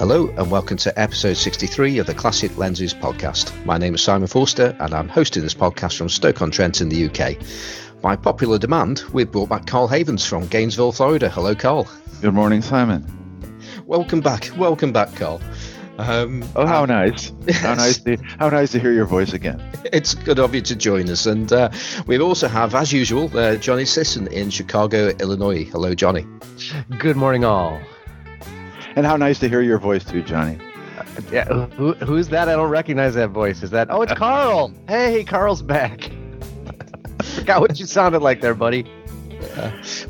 Hello, and welcome to episode 63 of the Classic Lenses podcast. My name is Simon Forster, and I'm hosting this podcast from Stoke-on-Trent in the UK. By popular demand, we've brought back Carl Havens from Gainesville, Florida. Hello, Carl. Good morning, Simon. Welcome back. Welcome back, Carl. Um, oh, how nice! How nice! To, how nice to hear your voice again. It's good of you to join us, and uh, we also have, as usual, uh, Johnny Sisson in Chicago, Illinois. Hello, Johnny. Good morning, all. And how nice to hear your voice too, Johnny. Uh, yeah, who, who's that? I don't recognize that voice. Is that? Oh, it's Carl. Hey, Carl's back. Forgot what you sounded like there, buddy.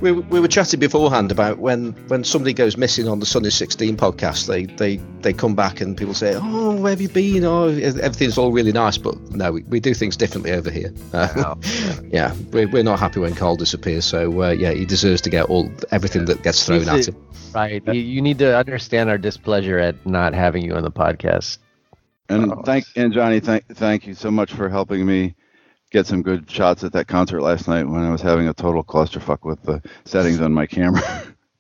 We, we were chatting beforehand about when, when somebody goes missing on the Sunny 16 podcast, they, they, they come back and people say, Oh, where have you been? Oh, everything's all really nice. But no, we, we do things differently over here. Uh, yeah, we're, we're not happy when Carl disappears. So, uh, yeah, he deserves to get all everything that gets thrown at him. Right. You, you need to understand our displeasure at not having you on the podcast. And oh. thank and Johnny, thank thank you so much for helping me get some good shots at that concert last night when I was having a total clusterfuck with the settings on my camera.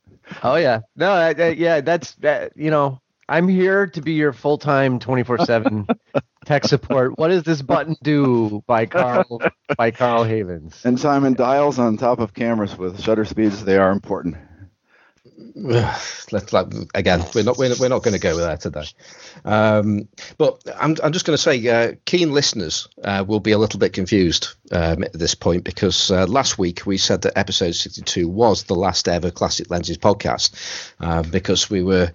oh yeah, no, I, I, yeah, that's that. You know, I'm here to be your full time, twenty four seven tech support. What does this button do? By Carl by Carl Havens. And Simon dials on top of cameras with shutter speeds. They are important. Let's like, again, we're not we're we're not going to go there today. Um, but I'm I'm just going to say, uh, keen listeners uh, will be a little bit confused um, at this point because uh, last week we said that episode 62 was the last ever Classic Lenses podcast uh, because we were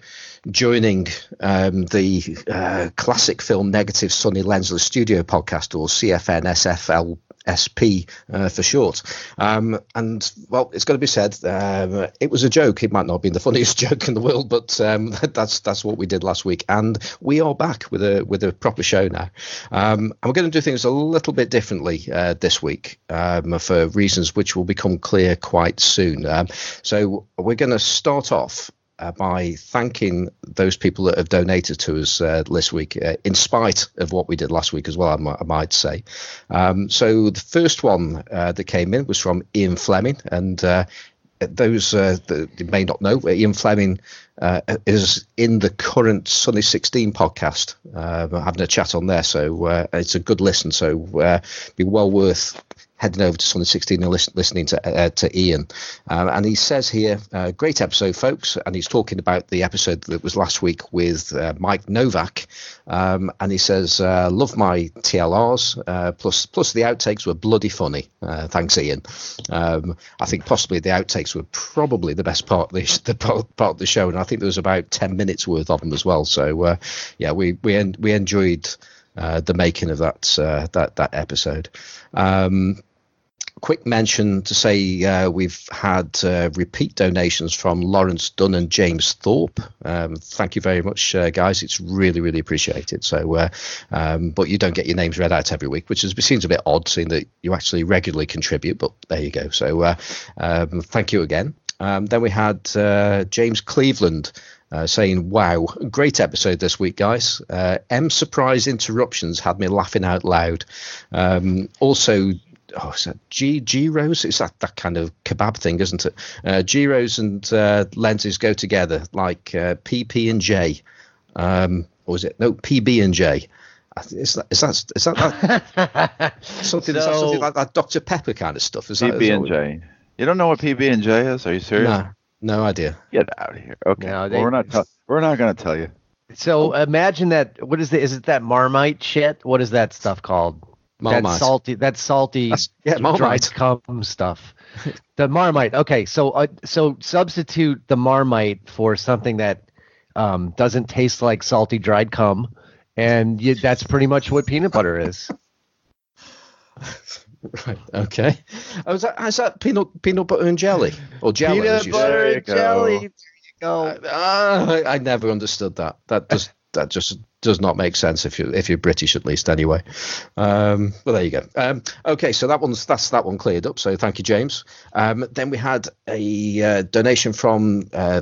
joining um, the uh, classic film Negative Sunny Lensless Studio podcast or CFN SFL SP uh, for short. Um, and well, it's got to be said, um, it was a joke. It might not have been the funniest joke in the world, but um, that's that's what we did last week, and we are back with a with a proper show now. Um, and we're going to do things a little bit differently uh, this week um, for reasons which will become clear quite soon. Um, so we're going to start off uh, by thanking those people that have donated to us uh, this week, uh, in spite of what we did last week as well, I, might, say. Um, so the first one uh, that came in was from Ian Fleming, and uh, those uh, that may not know, Ian Fleming is in the current Sunny 16 podcast, having a chat on there. So it's a good listen. So be well worth heading over to Sunny 16 and listen, listening to uh, to Ian. Uh, and he says here, uh, great episode, folks. And he's talking about the episode that was last week with uh, Mike Novak. Um, and he says, uh, love my TLRs. Uh, plus, plus the outtakes were bloody funny. thanks, Ian. Um, I think possibly the outtakes were probably the best part of the, the part of the show. And I think there was about 10 minutes worth of them as well. So, yeah, we, we, en- we enjoyed. Uh, the making of that uh, that that episode. Um, quick mention to say uh, we've had uh, repeat donations from Lawrence Dunn and James Thorpe. Um, thank you very much, uh, guys. It's really, really appreciated. So, uh, um, but you don't get your names read out every week, which is, seems a bit odd, seeing that you actually regularly contribute. But there you go. So, uh, um, thank you again. Um, then we had uh, James Cleveland. Uh, saying, Wow, great episode this week, guys. Uh, Em surprise interruptions had me laughing out loud. Um, also, oh, is that G G. Rose? It's that, that kind of kebab thing, isn't it? Uh, Rose and uh, lenses go together like uh, PP and J. Um, or is it no PB and J? Is that is that is that, that something, so, that something like that Dr Pepper kind of stuff? Is PB and J. You don't know what PB and J is? Are you serious? No, no idea. Get out of here. Okay, no, they, well, we're not. T- we're not going to tell you. So imagine that. What is it? Is it that Marmite shit? What is that stuff called? Marmite. That salty, that salty, That's, yeah, dried cum stuff. the Marmite. Okay, so uh, so substitute the Marmite for something that um, doesn't taste like salty dried cum, and you, that's pretty much what peanut butter is. Right. Okay. Oh, is that is that peanut peanut butter and jelly or jelly? Peanut butter and jelly. There you go. Uh, uh, I, I never understood that. That just that just does not make sense if you if you're British at least anyway. Um, well, there you go. Um, okay, so that one's that's that one cleared up. So thank you, James. Um, then we had a uh, donation from uh,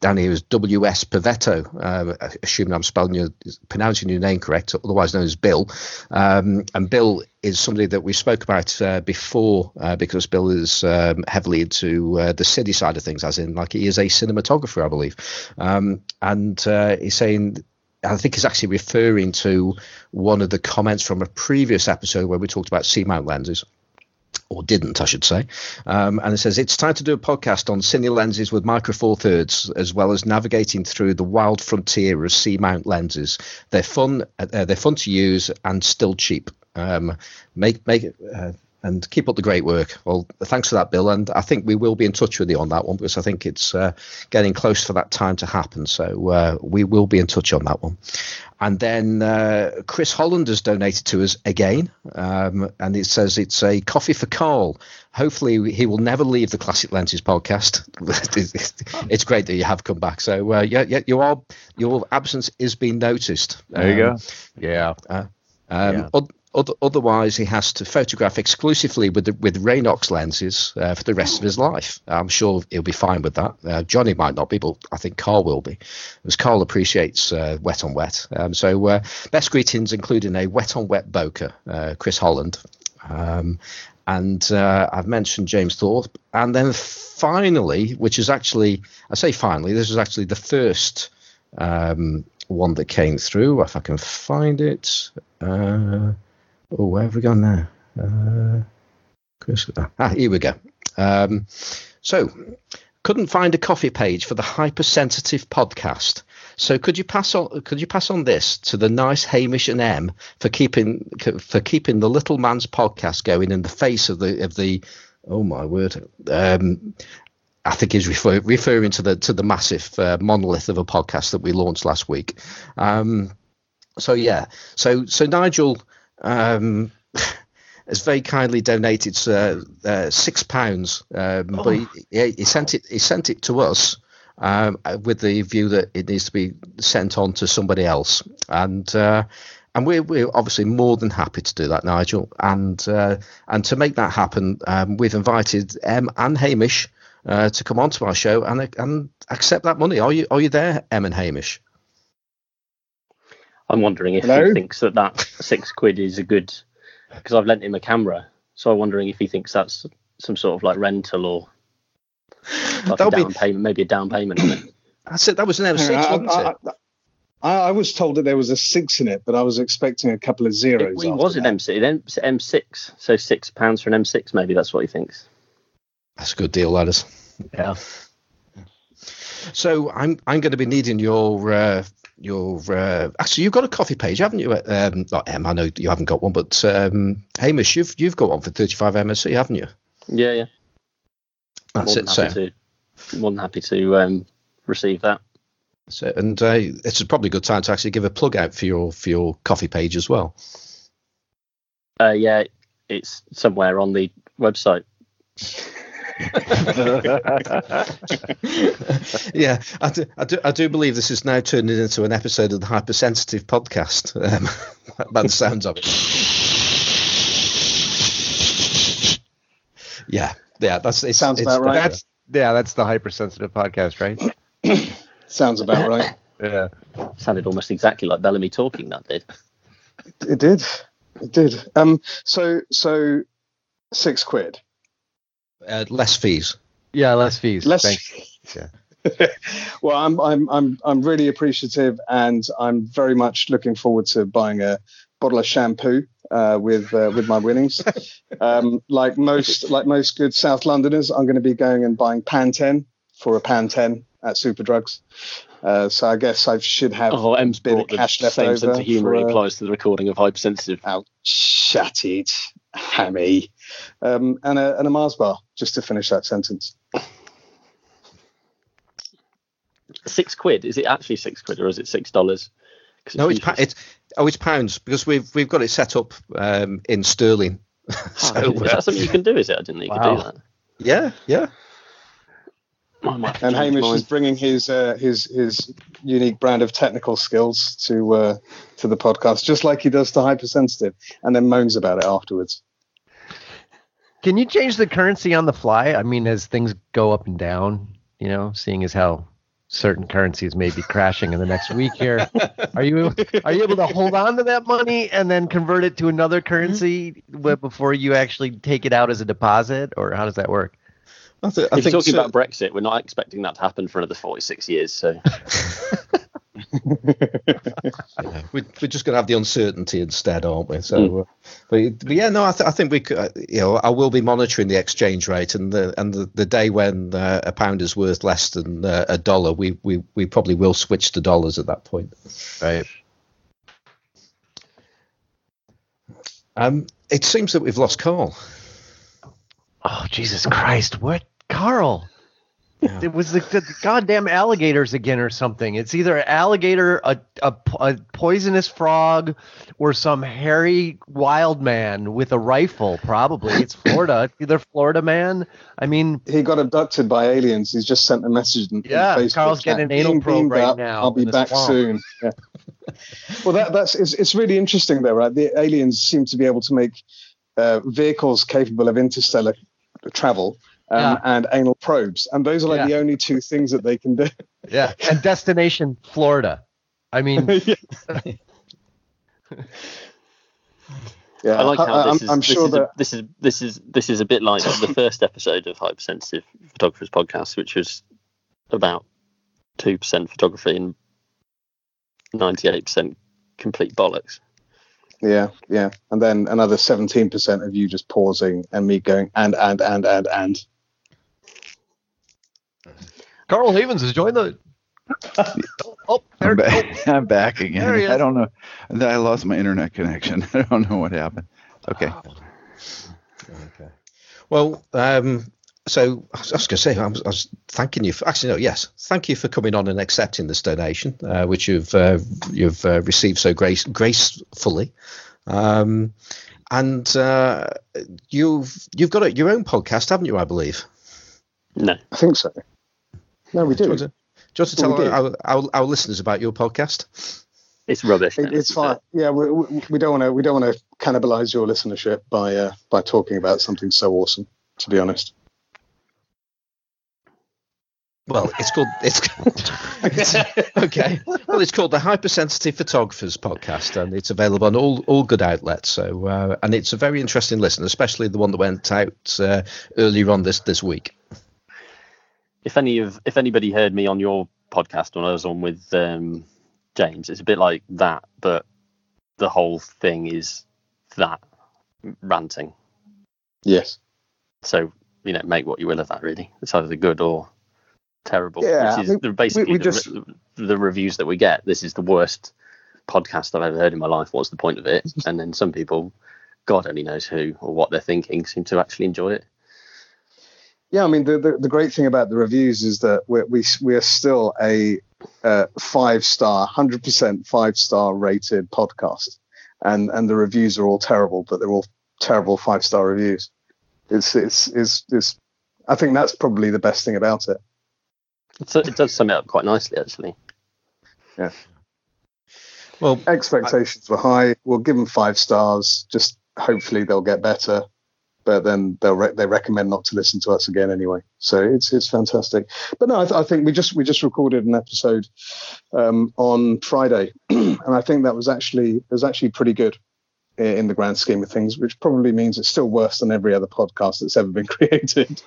down here is W.S. Pavetto, uh, assuming I'm spelling your pronouncing your name correct, otherwise known as Bill. Um, and Bill is somebody that we spoke about uh, before uh, because Bill is um, heavily into uh, the cine side of things, as in like he is a cinematographer, I believe. Um, and uh, he's saying I think he's actually referring to one of the comments from a previous episode where we talked about C mount lenses. Or didn't, I should say. Um, and it says it's time to do a podcast on cine lenses with micro four thirds, as well as navigating through the wild frontier of C mount lenses. They're fun, uh, they're fun to use and still cheap. Um, make make uh, and keep up the great work. Well, thanks for that, Bill. And I think we will be in touch with you on that one because I think it's uh, getting close for that time to happen. So uh, we will be in touch on that one. And then uh, Chris Holland has donated to us again, um, and it says it's a coffee for Carl. Hopefully, he will never leave the Classic Lenses podcast. it's great that you have come back. So uh, yeah, yeah, you are your absence is being noticed. There you um, go. Yeah. Uh, um, yeah. Otherwise, he has to photograph exclusively with the, with Raynox lenses uh, for the rest of his life. I'm sure he'll be fine with that. Uh, Johnny might not be, but I think Carl will be, because Carl appreciates uh, wet on wet. Um, so, uh, best greetings, including a wet on wet Bokeh, uh, Chris Holland. Um, and uh, I've mentioned James Thorpe. And then finally, which is actually, I say finally, this is actually the first um, one that came through. If I can find it. Oh, where have we gone now? Uh, Chris, ah, here we go. Um, so, couldn't find a coffee page for the hypersensitive podcast. So could you pass on could you pass on this to the nice Hamish and Em for keeping for keeping the little man's podcast going in the face of the of the oh my word um, I think he's refer, referring to the to the massive uh, monolith of a podcast that we launched last week. Um, so yeah, so so Nigel um, has very kindly donated uh, uh, six pounds, um, oh. but he, he, sent it. He sent it to us um, with the view that it needs to be sent on to somebody else, and uh, and we're, we're obviously more than happy to do that, Nigel. And uh, and to make that happen, um, we've invited Em and Hamish uh, to come onto our show and and accept that money. Are you are you there, Em and Hamish? I'm wondering if Hello? he thinks that that six quid is a good because I've lent him a camera, so I'm wondering if he thinks that's some sort of like rental or like a down be... payment, maybe a down payment on it. That's it. That was an M6, wasn't I, it? I, I, was told that there was a six in it, but I was expecting a couple of zeros. It, it was an M6, M6, so six pounds for an M6. Maybe that's what he thinks. That's a good deal, ladders. Yeah. So I'm I'm going to be needing your uh, your uh, actually you've got a coffee page, haven't you? Um, not Em, I know you haven't got one, but um, Hamish, you've you've got one for 35mmc, haven't you? Yeah, yeah. That's it. So to, more than happy to um, receive that. So, and uh, it's probably a good time to actually give a plug out for your for your coffee page as well. Uh, yeah, it's somewhere on the website. yeah, I do, I do, I do. believe this is now turning into an episode of the Hypersensitive podcast. Um, by the sounds of it. Yeah, yeah, that's it. Sounds about right. That's, yeah, that's the Hypersensitive podcast, right? Sounds about right. Yeah, sounded almost exactly like Bellamy talking. That did. It did. It did. Um. So so six quid uh, less fees. Yeah, less fees. Less. Thanks. Yeah. well, I'm I'm I'm I'm really appreciative, and I'm very much looking forward to buying a bottle of shampoo uh, with uh, with my winnings. Um, like most like most good South Londoners, I'm going to be going and buying Pantene for a Pantene at Superdrugs. Uh, so I guess I should have oh, Em's bit of cash left same over. Same sense of humour for, applies to the recording of hypersensitive. Oh, shut it, hammy. Um, and a and a Mars bar just to finish that sentence. Six quid? Is it actually six quid or is it six dollars? No, it's, pa- it's oh, it's pounds because we've we've got it set up um, in sterling. so, oh, is that something you can do? Is it? I didn't think you wow. could do that. Yeah, yeah. And Hamish is bringing his uh, his his unique brand of technical skills to uh, to the podcast, just like he does to hypersensitive, and then moans about it afterwards. Can you change the currency on the fly? I mean, as things go up and down, you know, seeing as how certain currencies may be crashing in the next week here. Are you are you able to hold on to that money and then convert it to another currency before you actually take it out as a deposit, or how does that work? I th- I if you're talking so. about Brexit, we're not expecting that to happen for another 46 years. So yeah, we, are just going to have the uncertainty instead, aren't we? So, mm. uh, but, but, yeah, no, I, th- I think we, could, uh, you know, I will be monitoring the exchange rate, and the and the, the day when uh, a pound is worth less than uh, a dollar, we, we we probably will switch to dollars at that point. Right. Um, it seems that we've lost Carl. Oh Jesus Christ! What, Carl? Yeah. It was the, the, goddamn alligators again or something. It's either an alligator, a, a, a, poisonous frog, or some hairy wild man with a rifle. Probably it's Florida. either Florida man. I mean, he got abducted by aliens. He's just sent a message. In, yeah, in Carl's getting an anal probe right up. now. I'll be back swamp. soon. Yeah. well, that, that's it's, it's really interesting though, right? The aliens seem to be able to make uh, vehicles capable of interstellar travel um, yeah. and anal probes, and those are like yeah. the only two things that they can do. Yeah, and destination Florida. I mean. Yeah, I like how this, I'm, is, I'm this sure is that... a, this is this is this is a bit like the first episode of Hypersensitive Photographers Podcast, which was about two percent photography and ninety eight percent complete bollocks. Yeah, yeah, and then another seventeen percent of you just pausing and me going and and and and and. Carl Havens has joined the. oh, there, I'm, back, oh. I'm back again. I don't know. I lost my internet connection. I don't know what happened. Okay. Okay. Well, um, so I was, going to say, I was, I was, thanking you for actually no, yes, thank you for coming on and accepting this donation, uh, which you've uh, you've uh, received so grace, gracefully, um, and uh, you've you've got a, your own podcast, haven't you? I believe. No, I think so. No, we do. Do you want to, you want to tell our, our, our, listeners about your podcast? It's rubbish. It, it's fine. Yeah, we, we don't want to we don't want to cannibalize your listenership by uh, by talking about something so awesome. To be honest. Well, it's called it's, it's, okay. Well, it's called the Hypersensitive Photographers Podcast, and it's available on all all good outlets. So, uh, and it's a very interesting listen, especially the one that went out uh, earlier on this this week. If any of if anybody heard me on your podcast when I was on with um, James, it's a bit like that, but the whole thing is that ranting. Yes. So you know, make what you will of that. Really, it's either good or terrible. Yeah, which is basically we, we the, just... the reviews that we get. This is the worst podcast I've ever heard in my life. What's the point of it? and then some people, God only knows who or what they're thinking, seem to actually enjoy it. Yeah, I mean the, the, the great thing about the reviews is that we're, we we are still a uh, five star, hundred percent five star rated podcast, and and the reviews are all terrible, but they're all terrible five star reviews. It's it's it's it's. I think that's probably the best thing about it. So it does sum it up quite nicely, actually. Yeah. Well, expectations I, were high. We'll give them five stars. Just hopefully they'll get better. But then they'll re- they recommend not to listen to us again anyway. So it's it's fantastic. But no, I, th- I think we just we just recorded an episode um, on Friday, and I think that was actually was actually pretty good in the grand scheme of things, which probably means it's still worse than every other podcast that's ever been created.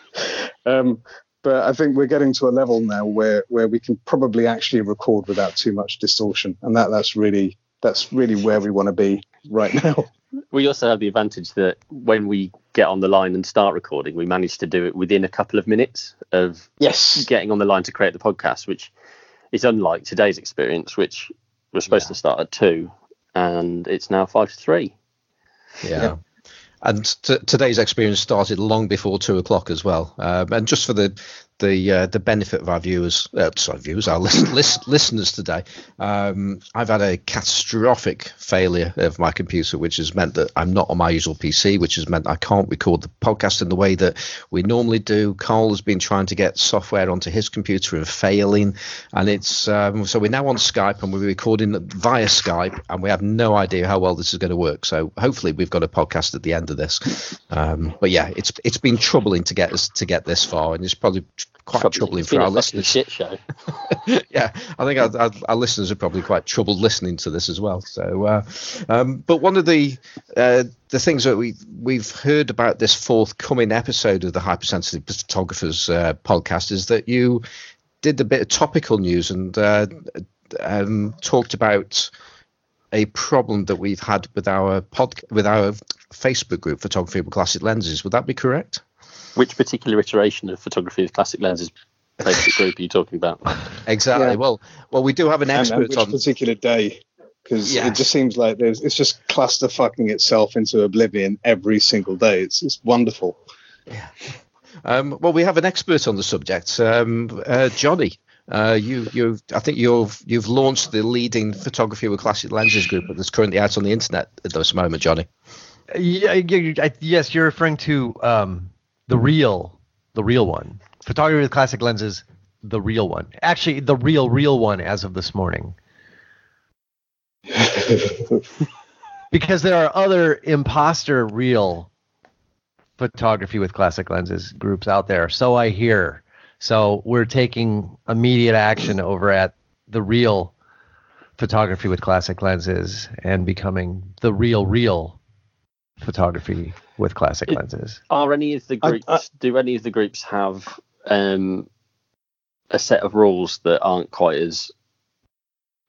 Um, but I think we're getting to a level now where where we can probably actually record without too much distortion, and that that's really that's really where we want to be right now. We also have the advantage that when we get on the line and start recording, we manage to do it within a couple of minutes of yes getting on the line to create the podcast, which is unlike today's experience, which was supposed yeah. to start at two, and it's now five to three. Yeah. And t- today's experience started long before two o'clock as well. Um, and just for the the uh, the benefit of our viewers, uh, sorry, viewers, our list, list, listeners today. Um, I've had a catastrophic failure of my computer, which has meant that I'm not on my usual PC, which has meant I can't record the podcast in the way that we normally do. Carl has been trying to get software onto his computer and failing, and it's um, so we're now on Skype and we're recording via Skype, and we have no idea how well this is going to work. So hopefully we've got a podcast at the end of this. Um, but yeah, it's it's been troubling to get us to get this far, and it's probably quite probably, troubling for our listeners. Shit show. yeah, I think our, our, our, listeners are probably quite troubled listening to this as well. So, uh, um, but one of the uh, the things that we we've heard about this forthcoming episode of the Hypersensitive Photographers uh, podcast is that you did a bit of topical news and uh, um, talked about a problem that we've had with our pod with our Facebook group, Photography with Classic Lenses. Would that be correct? Which particular iteration of photography with classic lenses Facebook group are you talking about? Exactly. Yeah. Well, well, we do have an expert and, and on particular day because yes. it just seems like there's it's just cluster fucking itself into oblivion every single day. It's it's wonderful. Yeah. Um, well, we have an expert on the subject, um, uh, Johnny. Uh, you, you, I think you've you've launched the leading photography with classic lenses group that's currently out on the internet at this moment, Johnny. Yeah, yes, you're referring to um, the real, the real one. Photography with classic lenses, the real one. Actually, the real, real one as of this morning. because there are other imposter real photography with classic lenses groups out there. So I hear. So we're taking immediate action over at the real photography with classic lenses and becoming the real, real photography with classic lenses. Are any of the groups I, I, do any of the groups have um, a set of rules that aren't quite as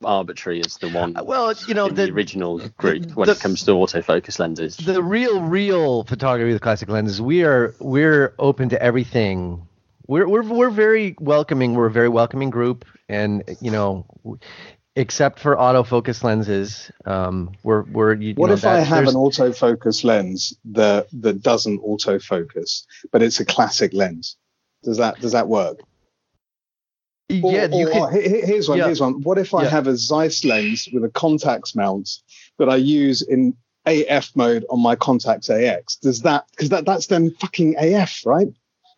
arbitrary as the one well you know the, the, original group when the, it comes to autofocus lenses the real real photography with classic lenses we are we're open to everything we're we're, we're very welcoming we're a very welcoming group and you know except for autofocus lenses. Um, we're, we're, you, what know, if I have an autofocus lens that that doesn't autofocus, but it's a classic lens? Does that does that work? Or, yeah, you or, can, here's one. Yeah. Here's one. What if I yeah. have a Zeiss lens with a Contax mount that I use in AF mode on my Contax AX? Does that because that that's then fucking AF, right?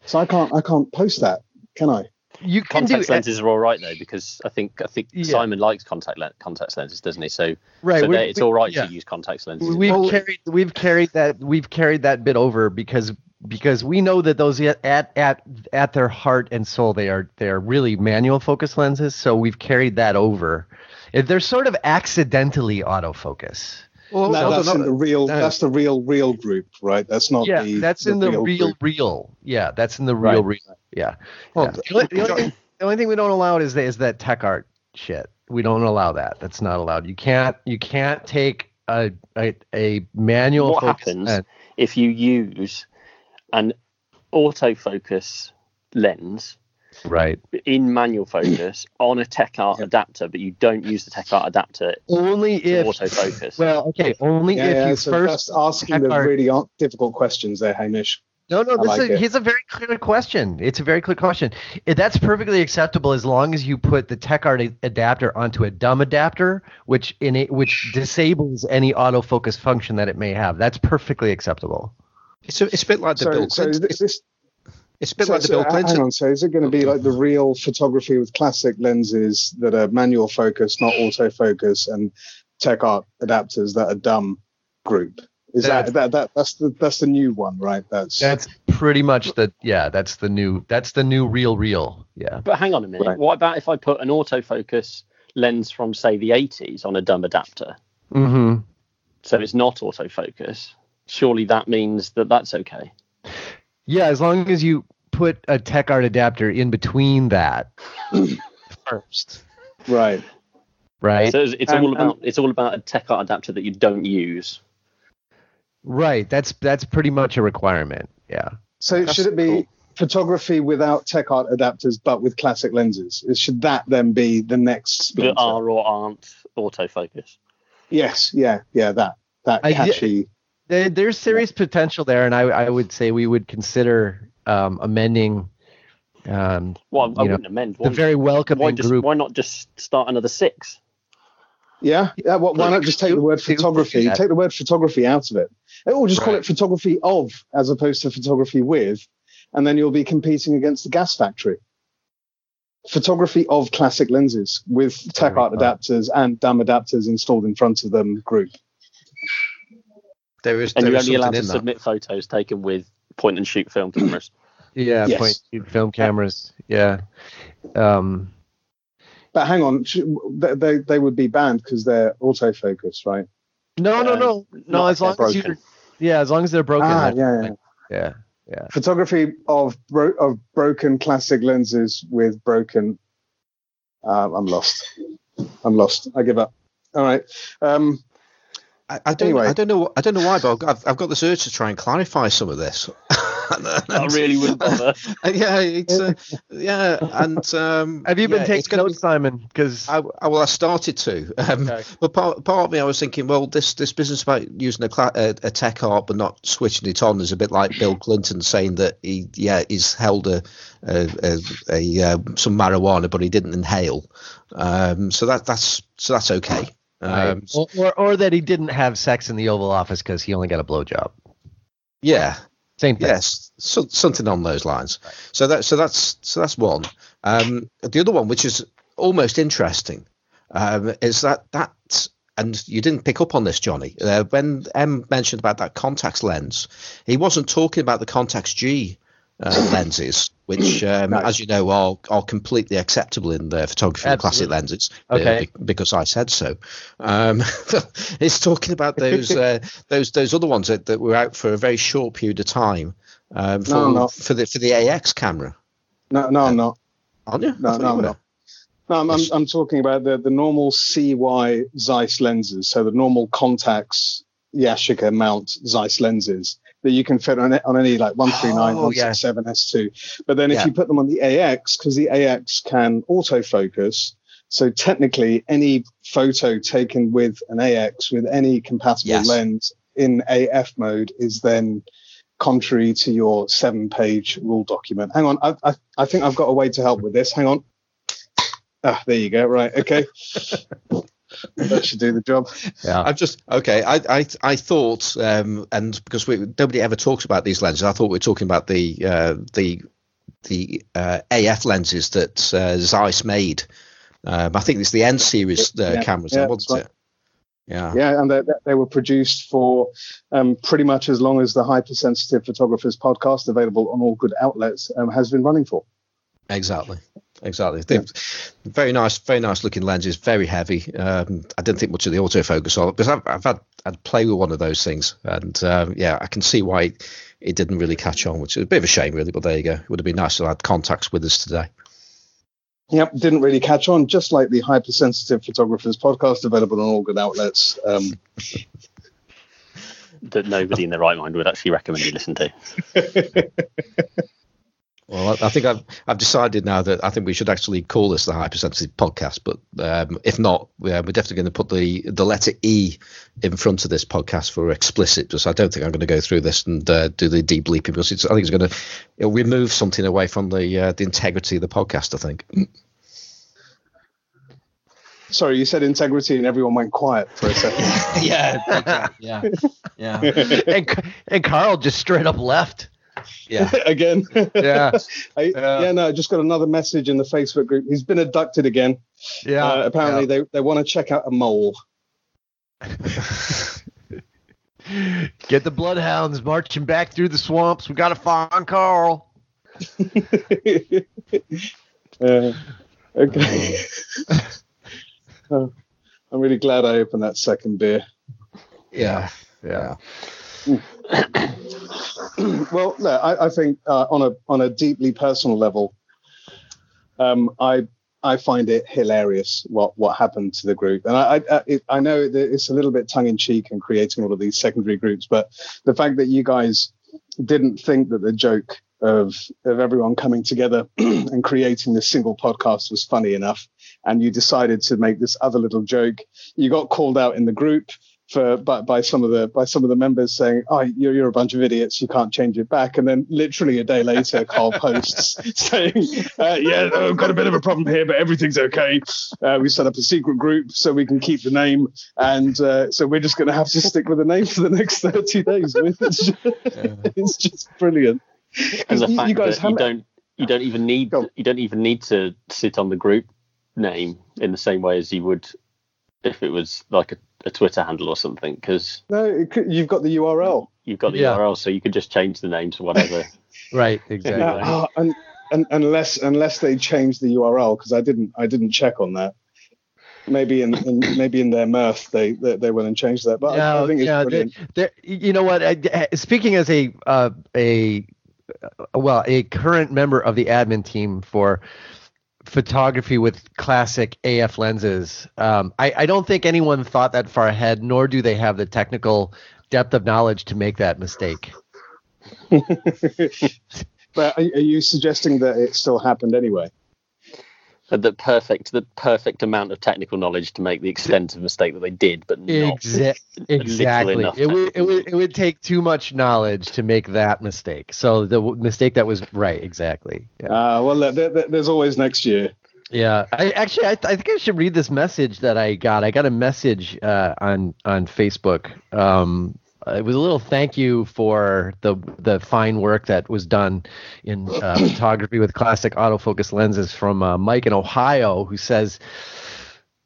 So I can't I can't post that, can I? You can contact do, lenses are all right though because I think I think yeah. Simon likes contact le- contact lenses, doesn't he? So right, so it's all right yeah. to use contact lenses. We've well. carried we've carried that we've carried that bit over because because we know that those at at at their heart and soul they are they are really manual focus lenses. So we've carried that over. They're sort of accidentally autofocus. Well, no, that's in the real. No. That's the real, real group, right? That's not. Yeah, the, that's the in the real, real, real, Yeah, that's in the real, right. real. Yeah. Well, yeah. The, only, the, only thing, the, only thing, we don't allow is the, is that Techart shit. We don't allow that. That's not allowed. You can't. You can't take a a, a manual. What happens if you use an autofocus lens right in manual focus on a Techart adapter but you don't use the Techart adapter only if autofocus well okay only yeah, if yeah, you so first asking the art... really difficult questions there hamish no, no, this like is, here's a very clear question. It's a very clear question. That's perfectly acceptable as long as you put the Techart adapter onto a dumb adapter, which in it, which disables any autofocus function that it may have. That's perfectly acceptable. It's a, it's a bit like the so, Bill So this, it's a bit so, like the Bill Clinton. Hang on, so is it going to be like the real photography with classic lenses that are manual focus, not autofocus, and Techart adapters that are dumb group? Is that, that that that's the that's the new one, right? That's that's pretty much the yeah. That's the new that's the new real real yeah. But hang on a minute. Right. What about if I put an autofocus lens from say the 80s on a dumb adapter? Mm-hmm. So it's not autofocus. Surely that means that that's okay. Yeah, as long as you put a Techart adapter in between that first. Right. Right. So it's, it's all about um, it's all about a Techart adapter that you don't use. Right. That's that's pretty much a requirement. Yeah. So that's should it be cool. photography without Techart adapters but with classic lenses? Should that then be the next that are or aren't autofocus? Yes. Yeah. Yeah. That that I, catchy there's serious potential there, and I, I would say we would consider um, amending Um, well, I, wouldn't amend. Why, the very welcoming why just, group. Why not just start another six? Yeah, yeah. Well, why not just take the word photography? Take the word photography out of it, or just right. call it photography of, as opposed to photography with, and then you'll be competing against the gas factory. Photography of classic lenses with Techart adapters and DAM adapters installed in front of them. Group. There is, and there you're only allowed to submit photos taken with point and shoot film cameras. yeah, yes. point and shoot film cameras. Yeah. Um, but hang on, they they would be banned because they're autofocus, right? No, no, no, no. As long as you, yeah, as long as they're broken. Ah, yeah, yeah, yeah, yeah. Photography of bro- of broken classic lenses with broken. Uh, I'm lost. I'm lost. I give up. All right. Um, I, I don't. Anyway. I don't know. I don't know why, but I've, I've got this urge to try and clarify some of this. I really wouldn't bother. yeah, it's uh, yeah, and um, have you been yeah, taking notes, be, Simon? Because I, I, well, I started to. Um, okay. But part, part of me, I was thinking, well, this this business about using a, a, a, Techart but not switching it on is a bit like Bill Clinton saying that he yeah he's held a a, a, a uh, some marijuana but he didn't inhale. Um, so that that's so that's okay. Um, or, or, or that he didn't have sex in the Oval Office because he only got a blowjob. Yeah, same thing. Yes, so, something on those lines. Right. So that so that's so that's one. Um, the other one, which is almost interesting, um, is that that and you didn't pick up on this, Johnny. Uh, when Em mentioned about that Contax lens, he wasn't talking about the Contax G uh, lenses, which, um, nice. as you know, are are completely acceptable in the photography Absolutely. classic lenses. Uh, okay. because I said so. Um, it's talking about those uh, those those other ones that, that were out for a very short period of time um, for, no, for the for the AX camera. No, no, I'm not. Aren't you? No, no, I'm not. No, I'm, I'm, I'm, talking about the, the normal CY Zeiss lenses. So the normal Contax Yashica mount Zeiss lenses that you can fit on, it on any like 139, oh, 167, yeah. S2. But then if yeah. you put them on the AX, because the AX can autofocus, so technically any photo taken with an AX with any compatible yes. lens in AF mode is then contrary to your seven page rule document. Hang on, I, I, I think I've got a way to help with this. Hang on. Ah, there you go. Right. Okay. that should do the job. Yeah, I've just okay. I I, I thought, um, and because we nobody ever talks about these lenses, I thought we were talking about the uh, the the uh, AF lenses that uh, Zeiss made. Um, I think it's the N series uh, yeah, cameras, yeah, wasn't right. it? Yeah, yeah, and they, they were produced for um, pretty much as long as the Hypersensitive Photographers podcast, available on all good outlets, um, has been running for. Exactly exactly. Yeah. Very nice, very nice looking lenses. Very heavy. Um, I didn't think much of the autofocus on it because I've, I've had I'd play with one of those things, and um, yeah, I can see why it didn't really catch on, which is a bit of a shame, really. But there you go. It would have been nice to have had Contax with us today. Yep, didn't really catch on. Just like the hypersensitive photographers podcast, available on all good outlets. Um, that nobody in their right mind would actually recommend you listen to. Well, I think I've I've decided now that I think we should actually call this the hypersensitive podcast. But um, if not, we're definitely going to put the the letter E in front of this podcast for explicit. Because I don't think I'm going to go through this and uh, do the deep bleeping because it's, I think it's going to it'll remove something away from the uh, the integrity of the podcast. I think. Sorry, you said integrity and everyone went quiet for a second. yeah, yeah, yeah. and, and Carl just straight up left. Yeah. again. Yeah. I, yeah. yeah. No, I just got another message in the Facebook group. He's been abducted again. Yeah. Uh, apparently, yeah. they, they want to check out a mole. Get the bloodhounds marching back through the swamps. We got to find Carl. uh, okay. uh, I'm really glad I opened that second beer. Yeah. Yeah. well, no, I, I think uh, on a on a deeply personal level, um, I I find it hilarious what what happened to the group, and I I, it, I know that it's a little bit tongue in cheek and creating all of these secondary groups, but the fact that you guys didn't think that the joke of of everyone coming together and creating this single podcast was funny enough, and you decided to make this other little joke. You got called out in the group for by, by some of the by some of the members saying, "Oh, you're, you're a bunch of idiots. You can't change it back." And then literally a day later, Carl posts saying, uh, "Yeah, I've got a bit of a problem here, but everything's okay. Uh, we set up a secret group so we can keep the name, and uh, so we're just going to have to stick with the name for the next 30 days." It's just, it's just brilliant. And the fact you guys that you don't you don't even need you don't even need to sit on the group name in the same way as you would if it was like a, a Twitter handle or something. Because no, could, you've got the URL. You've got the yeah. URL, so you could just change the name to whatever. right. Exactly. Uh, and, and, unless unless they change the URL, because I didn't I didn't check on that. Maybe in, in maybe in their mirth they they, they will and change that. But no, I, I think yeah, it's brilliant. you know what? speaking as a uh, a well a current member of the admin team for photography with classic AF lenses. Um, I, I, don't think anyone thought that far ahead, nor do they have the technical depth of knowledge to make that mistake. but are, are, you suggesting that it still happened anyway? The perfect, the perfect amount of technical knowledge to make the extensive mistake that they did, but not Exa- exactly. It would, it would, it would take too much knowledge to make that mistake. So the mistake that was right, exactly. Yeah. Uh, well, there, there, there's always next year. Yeah, I actually I, I, think I should read this message that I got. I got a message uh, on on Facebook um, uh, it was a little thank you for the the fine work that was done in uh, photography with classic autofocus lenses from uh, Mike in Ohio, who says.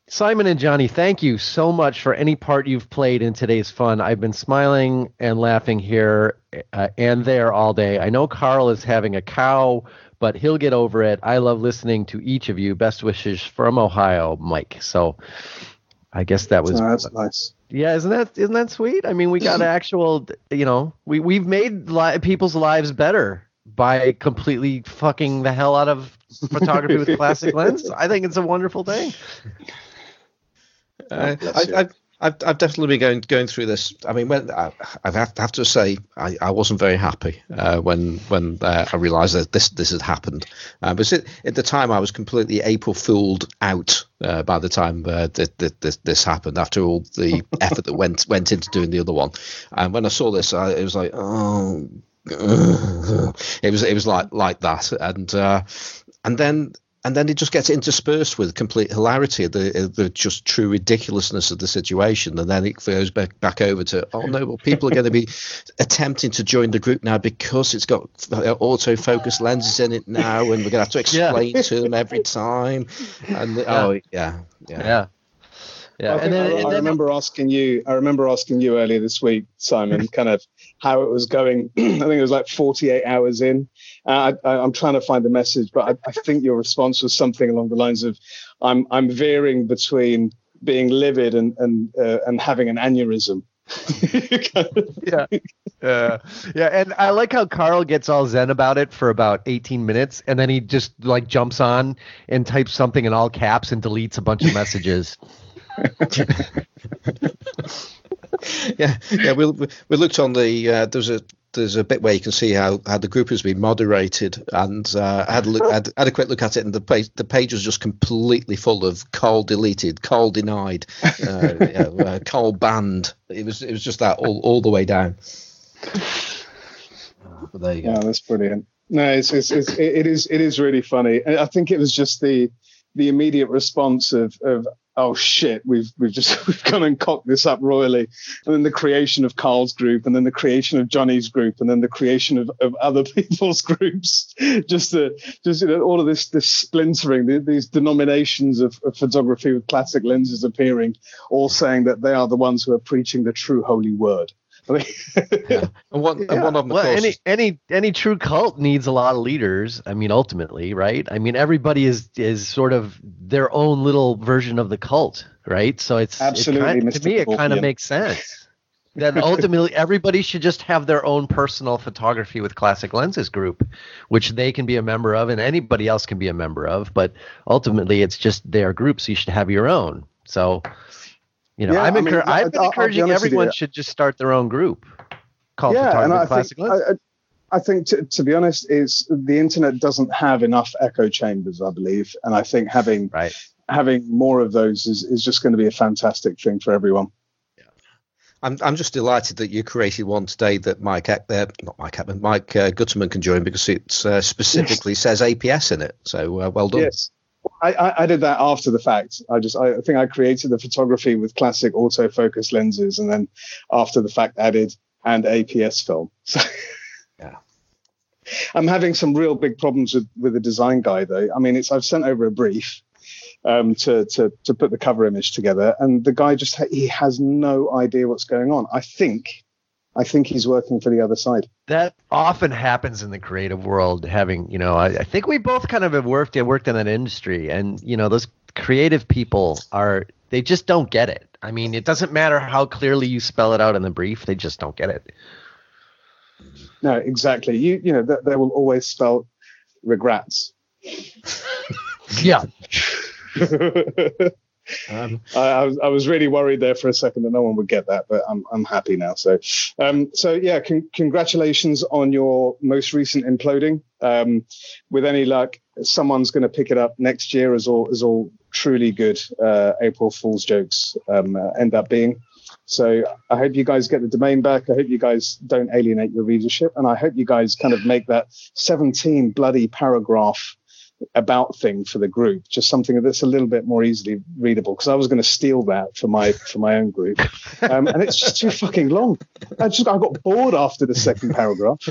Simon and Johnny, thank you so much for any part you've played in today's fun. I've been smiling and laughing here uh, and there all day. I know Carl is having a cow, but he'll get over it. I love listening to each of you. Best wishes from Ohio, Mike. So I guess that was oh, that's nice. Yeah, isn't that isn't that sweet? I mean, we got actual, you know, we we've made li- people's lives better by completely fucking the hell out of photography with classic lens. I think it's a wonderful thing. Uh, I, I, I've, I've definitely been going going through this. I mean, when I, I have, have to say, I, I wasn't very happy uh, when when uh, I realised that this this had happened. Uh, but it, at the time, I was completely April fooled out. Uh, by the time uh, that, that this, this happened, after all the effort that went went into doing the other one, and when I saw this, I, it was like, oh, it was it was like like that, and uh, and then and then it just gets interspersed with complete hilarity, the the just true ridiculousness of the situation, and then it goes back back over to oh no, well people are going to be attempting to join the group now because it's got autofocus lenses in it now, and we're going to have to explain yeah. to them every time, and yeah. oh yeah, yeah. yeah. Yeah, and then, I, and I remember asking you. I remember asking you earlier this week, Simon, kind of how it was going. I think it was like 48 hours in. Uh, I, am trying to find the message, but I, I, think your response was something along the lines of, "I'm I'm veering between being livid and and uh, and having an aneurysm." yeah, yeah, yeah. And I like how Carl gets all zen about it for about 18 minutes, and then he just like jumps on and types something in all caps and deletes a bunch of messages. yeah, yeah. We we looked on the uh, there's a there's a bit where you can see how, how the group has been moderated, and uh, I had a look, had, had, a quick look at it, and the page the page was just completely full of Carl deleted, Carl denied, uh, yeah, uh, Carl banned. It was it was just that all, all the way down. But there you go. Yeah, that's brilliant. No, it's, it's, it's it is it is really funny. I think it was just the the immediate response of of oh shit, we've we've just we've come and cocked this up royally, and then the creation of Carl's group, and then the creation of Johnny's group, and then the creation of, of other people's groups, just the just you know all of this this splintering, the, these denominations of, of, photography with classic lenses appearing, all saying that they are the ones who are preaching the true holy word. yeah. And one, yeah. and one of them, well, any any any true cult needs a lot of leaders. I mean, ultimately, right? I mean, everybody is is sort of their own little version of the cult, right? So it's absolutely it kind, to me, it kind of makes sense that ultimately everybody should just have their own personal photography with classic lenses group, which they can be a member of, and anybody else can be a member of. But ultimately, it's just their group, so you should have your own. So you know, yeah, I'm I mean, I've been I'll, encouraging I'll everyone should just start their own group called yeah, Photography and I Classic think, I, I, think, to, to, be honest, is the internet doesn't have enough echo chambers, I believe, and I think having right. having more of those is, is just going to be a fantastic thing for everyone. Yeah. I'm I'm just delighted that you created one today that Mike uh, not Mike Heckman, Mike uh, Gutterman can join because it uh, specifically yes. says APS in it. So uh, well done. Yes. I, I, did that after the fact. I just I think I created the photography with classic autofocus lenses, and then after the fact added and APS film. So yeah, I'm having some real big problems with with the design guy though. I mean, it's I've sent over a brief um, to to to put the cover image together, and the guy just he has no idea what's going on. I think I think he's working for the other side. That often happens in the creative world. Having, you know, I, I think we both kind of have worked worked in that industry, and you know, those creative people are they just don't get it. I mean, it doesn't matter how clearly you spell it out in the brief; they just don't get it. No, exactly. You you know, they, they will always spell regrets. yeah. Um, I, I, was, I, was, really worried there for a second that no one would get that, but I'm, I'm happy now. So, um, so yeah, con- congratulations on your most recent imploding. Um, with any luck, someone's going to pick it up next year, as all as all truly good uh, April Fool's jokes um, uh, end up being. So I hope you guys get the domain back. I hope you guys don't alienate your readership, and I hope you guys kind of make that 17 bloody paragraph about thing for the group, just something that's a little bit more easily readable. Because I was going to steal that for my for my own group, um, and it's just too fucking long. I just I got bored after the second paragraph.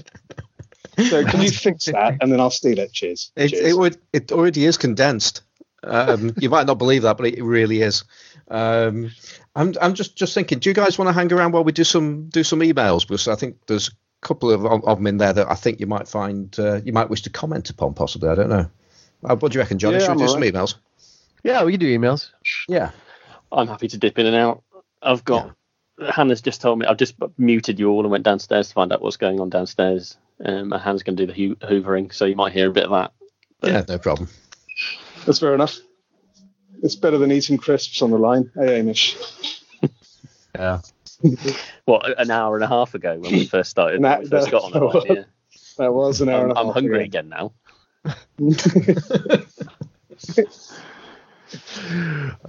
So can you fix that, and then I'll steal it. Cheers. It, Cheers. it would it already is condensed. Um, you might not believe that, but it really is. Um, I'm I'm just just thinking. Do you guys want to hang around while we do some do some emails? Because I think there's a couple of, of them in there that I think you might find uh, you might wish to comment upon. Possibly, I don't know. Uh, what do you reckon, Johnny? Yeah, Should we do right. some emails? Yeah, we can do emails. Yeah. I'm happy to dip in and out. I've got yeah. Hannah's just told me I've just muted you all and went downstairs to find out what's going on downstairs. Um, and Hannah's going to do the ho- hoovering, so you might hear a bit of that. But, yeah, no problem. That's fair enough. It's better than eating crisps on the line, hey Amish? yeah. what an hour and a half ago when we first started? when we first got on the line, yeah. That was an hour I'm, and a half. I'm hungry ago. again now.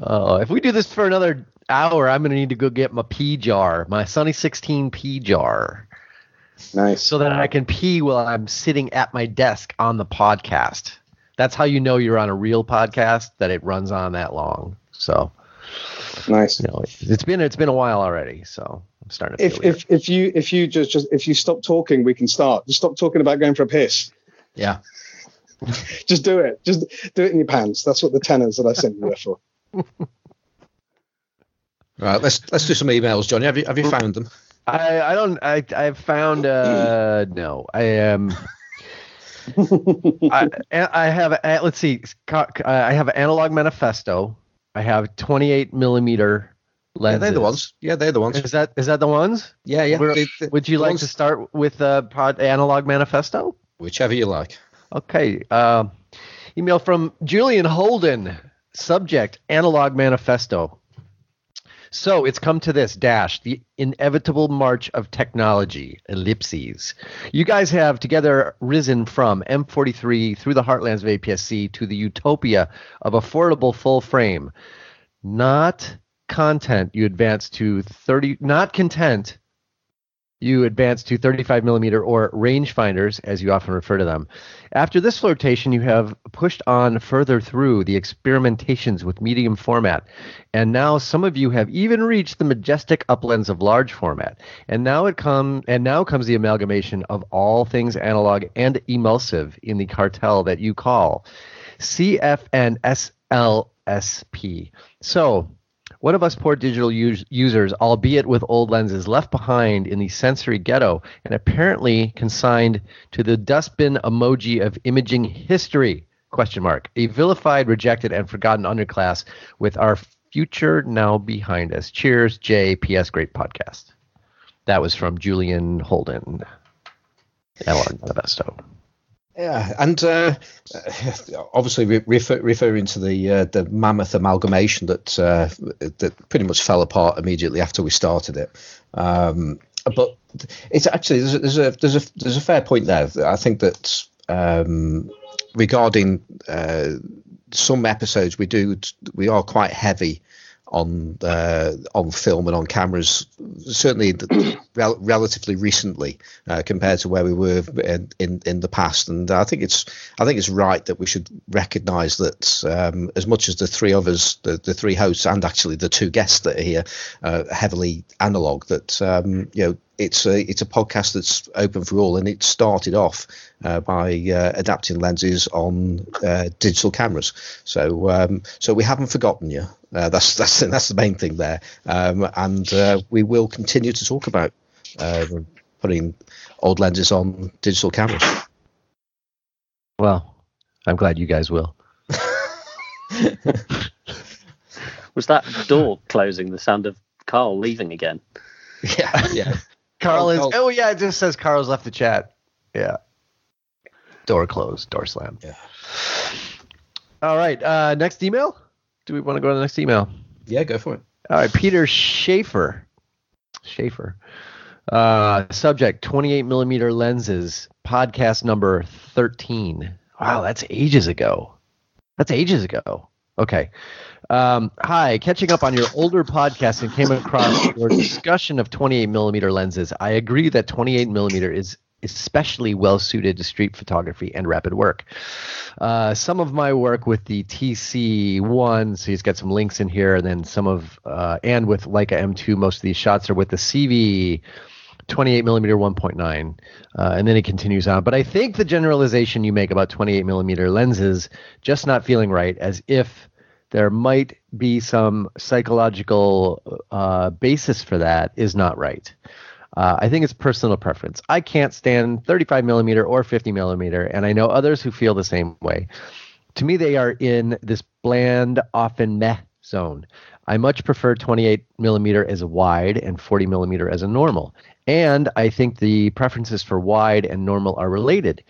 oh, if we do this for another hour, I'm gonna need to go get my pee jar, my Sunny 16 pee jar. Nice. So that I can pee while I'm sitting at my desk on the podcast. That's how you know you're on a real podcast that it runs on that long. So nice. You know, it's been it's been a while already, so I'm starting to. If if if you if you just just if you stop talking, we can start. Just stop talking about going for a piss. Yeah. just do it. Just do it in your pants. That's what the tenors that I sent you were for. Right, let's let's do some emails, Johnny. Have you have you found them? I I don't I I've found uh no I am. I I have a, let's see I have an analog manifesto. I have 28 millimeter lenses. Yeah, they're the ones. Yeah, they're the ones. Is that is that the ones? Yeah, yeah. They, they, would you like ones... to start with uh, pod analog manifesto? Whichever you like. Okay. Uh, email from Julian Holden. Subject Analog Manifesto. So it's come to this dash, the inevitable march of technology, ellipses. You guys have together risen from M43 through the heartlands of APS-C to the utopia of affordable full frame. Not content, you advance to 30, not content you advance to 35 millimeter or rangefinders, as you often refer to them. After this flirtation, you have pushed on further through the experimentations with medium format, and now some of you have even reached the majestic uplands of large format. And now it come and now comes the amalgamation of all things analog and emulsive in the cartel that you call CFNSLSP. So one of us poor digital us- users, albeit with old lenses, left behind in the sensory ghetto and apparently consigned to the dustbin emoji of imaging history. Question mark. A vilified, rejected, and forgotten underclass with our future now behind us. Cheers, Jay. P.S. Great podcast. That was from Julian Holden. Ellen Manifesto. Yeah, and uh, obviously re- refer, referring to the uh, the mammoth amalgamation that uh, that pretty much fell apart immediately after we started it. Um, but it's actually there's a, there's a there's a there's a fair point there. I think that um, regarding uh, some episodes we do we are quite heavy on uh, on film and on cameras, certainly rel- relatively recently uh, compared to where we were in, in, in the past. And I think it's I think it's right that we should recognise that um, as much as the three of us, the, the three hosts, and actually the two guests that are here, uh, heavily analog, that um, you know it's a it's a podcast that's open for all, and it started off uh, by uh, adapting lenses on uh, digital cameras. So um, so we haven't forgotten you. Uh, that's that's that's the main thing there, um, and uh, we will continue to talk about uh, putting old lenses on digital cameras. Well, I'm glad you guys will. Was that door closing the sound of Carl leaving again? Yeah, yeah. Carl is. Oh yeah, it just says Carl's left the chat. Yeah. Door closed. Door slammed. Yeah. All right. Uh, next email. Do we want to go to the next email? Yeah, go for it. All right. Peter Schaefer. Schaefer. Uh, subject 28 millimeter lenses. Podcast number 13. Wow, that's ages ago. That's ages ago. Okay. Um, hi, catching up on your older podcast and came across your discussion of 28 millimeter lenses. I agree that 28 millimeter is especially well suited to street photography and rapid work. Uh, some of my work with the TC1, so he's got some links in here, and then some of, uh, and with Leica M2, most of these shots are with the CV 28 millimeter 1.9 uh, and then it continues on but i think the generalization you make about 28 millimeter lenses just not feeling right as if there might be some psychological uh, basis for that is not right. Uh, I think it's personal preference. I can't stand 35 millimeter or 50 millimeter, and I know others who feel the same way. To me, they are in this bland, often meh zone. I much prefer 28 millimeter as a wide and 40 millimeter as a normal. And I think the preferences for wide and normal are related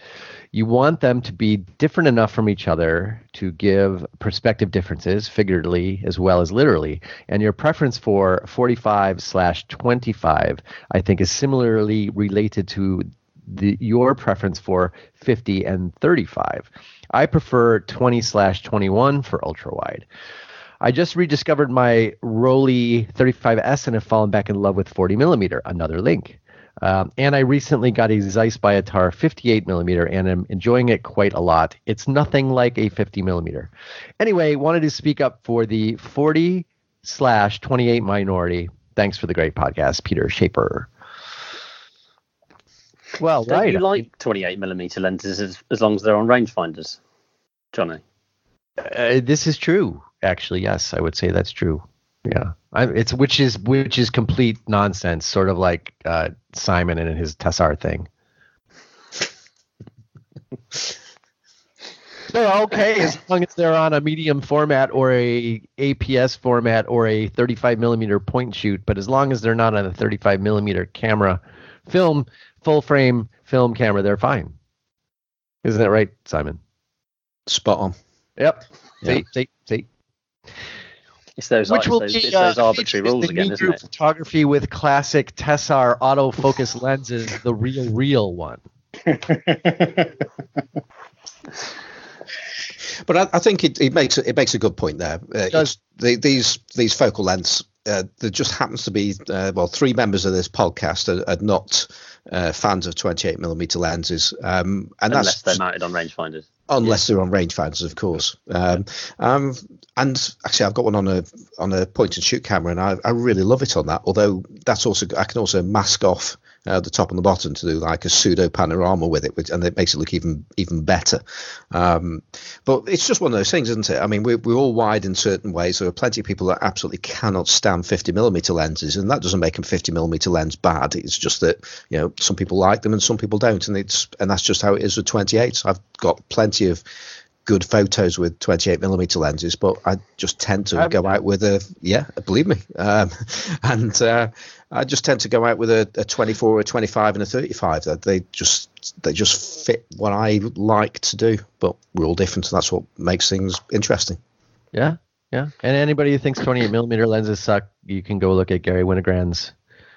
you want them to be different enough from each other to give perspective differences figuratively as well as literally and your preference for 45 slash 25 i think is similarly related to the, your preference for 50 and 35 i prefer 20 slash 21 for ultra wide I just rediscovered my Rollei 35S and have fallen back in love with 40 millimeter. Another link. Um, and I recently got a Zeiss Biotar 58 millimeter and I'm enjoying it quite a lot. It's nothing like a 50 millimeter. Anyway, wanted to speak up for the 40 slash 28 minority. Thanks for the great podcast, Peter Schaefer. Well, Don't right. you like 28 millimeter lenses as, as long as they're on rangefinders, Johnny? Uh, this is true. Actually, yes, I would say that's true. Yeah, I, it's which is which is complete nonsense, sort of like uh, Simon and his Tessar thing. they're okay as long as they're on a medium format or a APS format or a 35 millimeter point shoot. But as long as they're not on a 35 millimeter camera, film, full frame film camera, they're fine. Isn't that right, Simon? Spot on. Yep. Yeah. See, see, see. It's those, Which will those, be, it's those uh, arbitrary rules again, isn't it? Photography with classic Tessar autofocus lenses, the real, real one. but I, I, think it, it, makes it makes a good point there. Uh, the, these these focal lengths. Uh, there just happens to be uh, well three members of this podcast are, are not uh, fans of 28 millimeter lenses, um, and unless that's they're mounted on rangefinders. Unless yeah. they're on rangefinders, of course. Um, um, and actually, I've got one on a on a point and shoot camera, and I, I really love it on that. Although that's also I can also mask off uh, the top and the bottom to do like a pseudo panorama with it, which, and it makes it look even even better. Um, but it's just one of those things, isn't it? I mean, we're, we're all wide in certain ways. There are plenty of people that absolutely cannot stand 50 millimeter lenses, and that doesn't make a 50 millimeter lens bad. It's just that you know some people like them and some people don't, and it's and that's just how it is with 28s. I've got plenty of good photos with 28 millimeter lenses, but I just tend to go out with a yeah, believe me, um, and uh, I just tend to go out with a, a 24, a 25, and a 35. That they just they just fit what I like to do, but we're all different, and that's what makes things interesting. Yeah, yeah. And anybody who thinks 28 millimeter lenses suck, you can go look at Garry Winogrand's